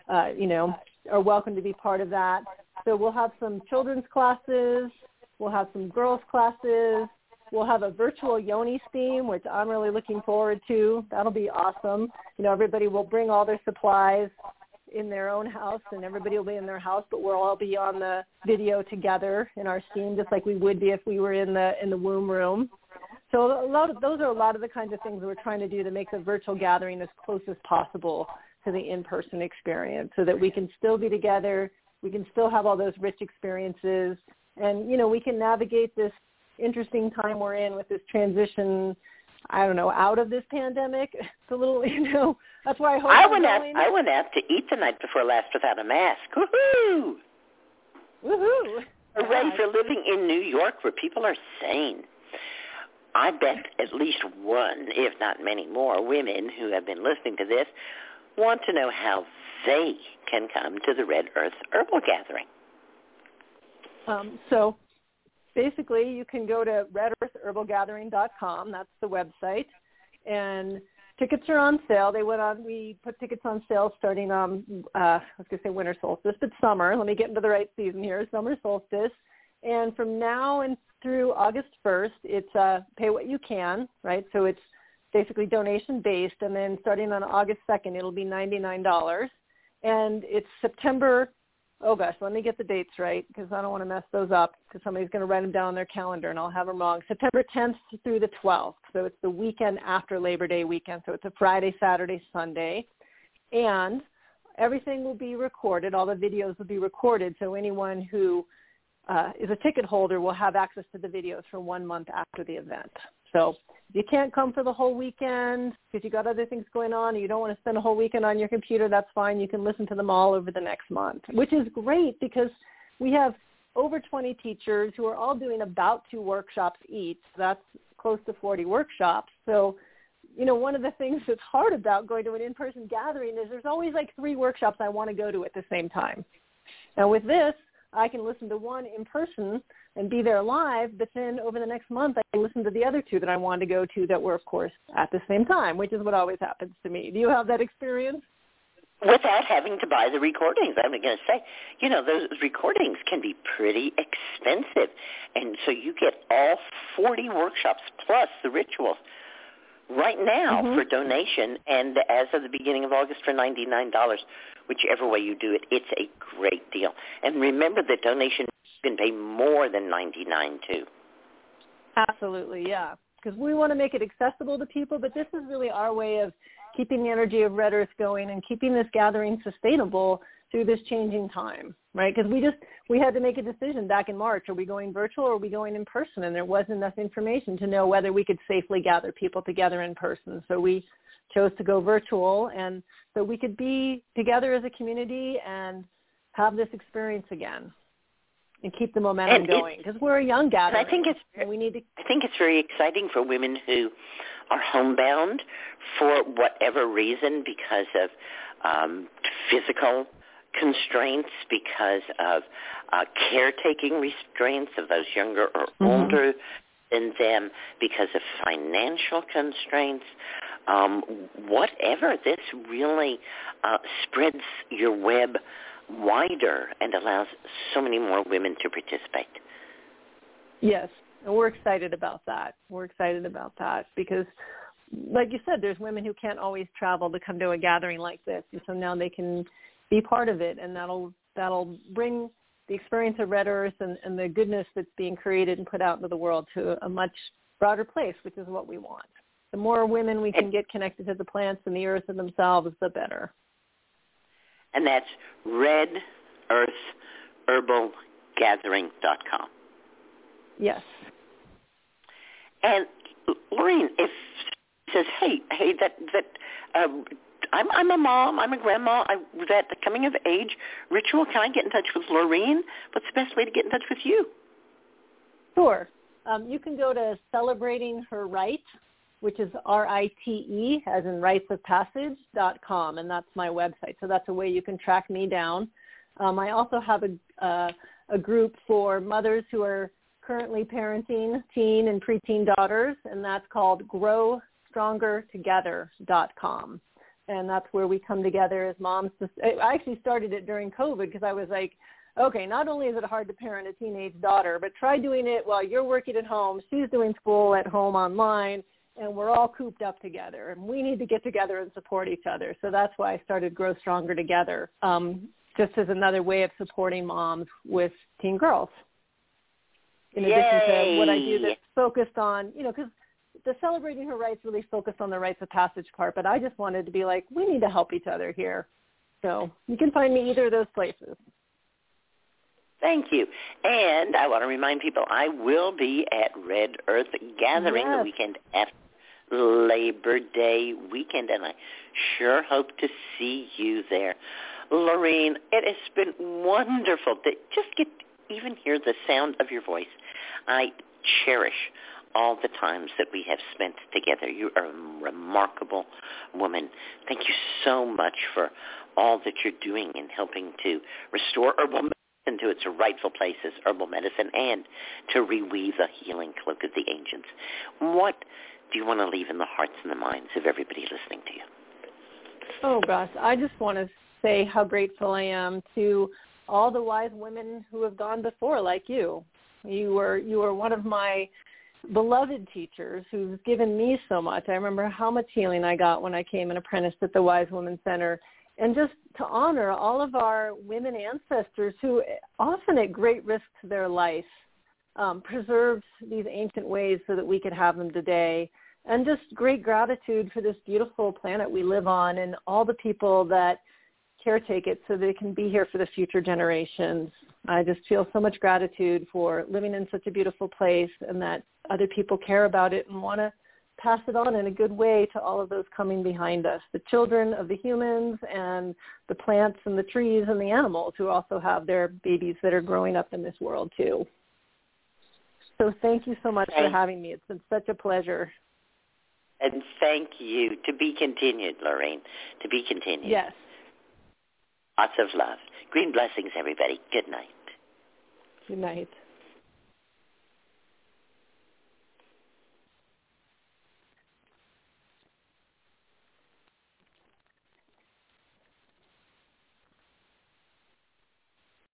uh, you know, are welcome to be part of that. So we'll have some children's classes, we'll have some girls classes, we'll have a virtual Yoni steam, which I'm really looking forward to. That'll be awesome. You know, everybody will bring all their supplies in their own house and everybody will be in their house but we'll all be on the video together in our steam just like we would be if we were in the in the womb room. So a lot of those are a lot of the kinds of things we're trying to do to make the virtual gathering as close as possible to the in-person experience so that we can still be together we can still have all those rich experiences and you know we can navigate this interesting time we're in with this transition I don't know, out of this pandemic. (laughs) It's a little, (laughs) you know, that's why I hope I I'm went out. going. I went out to eat the night before last without a mask. Woohoo! Woohoo! Hooray for living in New York where people are sane. I bet at least one, if not many more, women who have been listening to this want to know how they can come to the Red Earth Herbal Gathering. Um, so basically, you can go to redearthherbalgathering.com. That's the website, and tickets are on sale. They went on. We put tickets on sale starting um uh, I was going to say winter solstice, but summer. Let me get into the right season here. Summer solstice, and from now and through August 1st, it's uh, pay what you can, right? So it's basically donation based, and then starting on August 2nd, it'll be $99, and it's September oh gosh, let me get the dates right because I don't want to mess those up because somebody's going to write them down on their calendar and I'll have them wrong. September 10th through the 12th. So it's the weekend after Labor Day weekend. So it's a Friday, Saturday, Sunday. And everything will be recorded. All the videos will be recorded. So anyone who uh, is a ticket holder will have access to the videos for one month after the event. So you can't come for the whole weekend because you got other things going on and you don't want to spend a whole weekend on your computer, that's fine. You can listen to them all over the next month, which is great because we have over 20 teachers who are all doing about two workshops each. That's close to 40 workshops. So, you know, one of the things that's hard about going to an in-person gathering is there's always like three workshops I want to go to at the same time. Now with this, I can listen to one in person and be there live, but then over the next month I can listen to the other two that I wanted to go to that were, of course, at the same time, which is what always happens to me. Do you have that experience? Without having to buy the recordings. I'm going to say, you know, those recordings can be pretty expensive. And so you get all 40 workshops plus the rituals right now Mm-hmm. for donation and as of the beginning of August for $99 whichever way you do it it's a great deal and remember that donation can pay more than 99 too Absolutely, yeah. Because we want to make it accessible to people, but this is really our way of keeping the energy of Red Earth going and keeping this gathering sustainable through this changing time, right? Because we just we had to make a decision back in March: are we going virtual or are we going in person? And there wasn't enough information to know whether we could safely gather people together in person. So we chose to go virtual, and so we could be together as a community and have this experience again and keep the momentum going because we're a young gathering. And I think it's we need to I think it's very exciting for women who are homebound for whatever reason because of um, physical constraints, because of uh, caretaking restraints of those younger or Mhm. older than them, because of financial constraints. Um, whatever, this really uh, spreads your web wider and allows so many more women to participate. Yes, and we're excited about that. We're excited about that because, like you said, there's women who can't always travel to come to a gathering like this, and so now they can be part of it, and that'll that'll bring the experience of Red Earth and, and the goodness that's being created and put out into the world to a much broader place, which is what we want. The more women we can get connected to the plants and the earth and themselves, the better. And that's redherbalgathering.com. Yes. And Lorraine, if says, "Hey, hey, that that um, I'm I'm a mom, I'm a grandma, I, that the coming of age ritual, can I get in touch with Lorraine? What's the best way to get in touch with you?" Sure. Um, you can go to Celebrating Her Rite, which is R-I-T-E, as in rites of passage, dot com, and that's my website. So that's a way you can track me down. Um, I also have a, uh, a group for mothers who are currently parenting teen and preteen daughters, and that's called growstrongertogether.com. And that's where we come together as moms. I actually started it during COVID because I was like, okay, not only is it hard to parent a teenage daughter, but try doing it while you're working at home, she's doing school at home online, and we're all cooped up together. And we need to get together and support each other. So that's why I started Grow Stronger Together, um, just as another way of supporting moms with teen girls. In addition to what I do that's focused on, you know, because the celebrating her rights really focused on the rites of passage part, but I just wanted to be like, we need to help each other here. So you can find me either of those places. Thank you. And I want to remind people I will be at Red Earth Gathering the weekend after Labor Day weekend, and I sure hope to see you there. Lorraine, it has been wonderful to just get even hear the sound of your voice. I cherish all the times that we have spent together. You are a remarkable woman. Thank you so much for all that you're doing in helping to restore herbal medicine to its rightful place as herbal medicine and to reweave the healing cloak of the ancients. What do you want to leave in the hearts and the minds of everybody listening to you? Oh gosh, I just want to say how grateful I am to all the wise women who have gone before, like you. You were you were one of my beloved teachers who's given me so much. I remember how much healing I got when I came and apprenticed at the Wise Women Center, and just to honor all of our women ancestors who often at great risk to their life um, preserved these ancient ways so that we could have them today. And just great gratitude for this beautiful planet we live on and all the people that caretake it so they can be here for the future generations. I just feel so much gratitude for living in such a beautiful place and that other people care about it and want to pass it on in a good way to all of those coming behind us, the children of the humans and the plants and the trees and the animals who also have their babies that are growing up in this world too. So thank you so much Thank- for having me. It's been such a pleasure. And thank you. To be continued, Lorene. To be continued. Yes. Lots of love. Green blessings, everybody. Good night. Good night.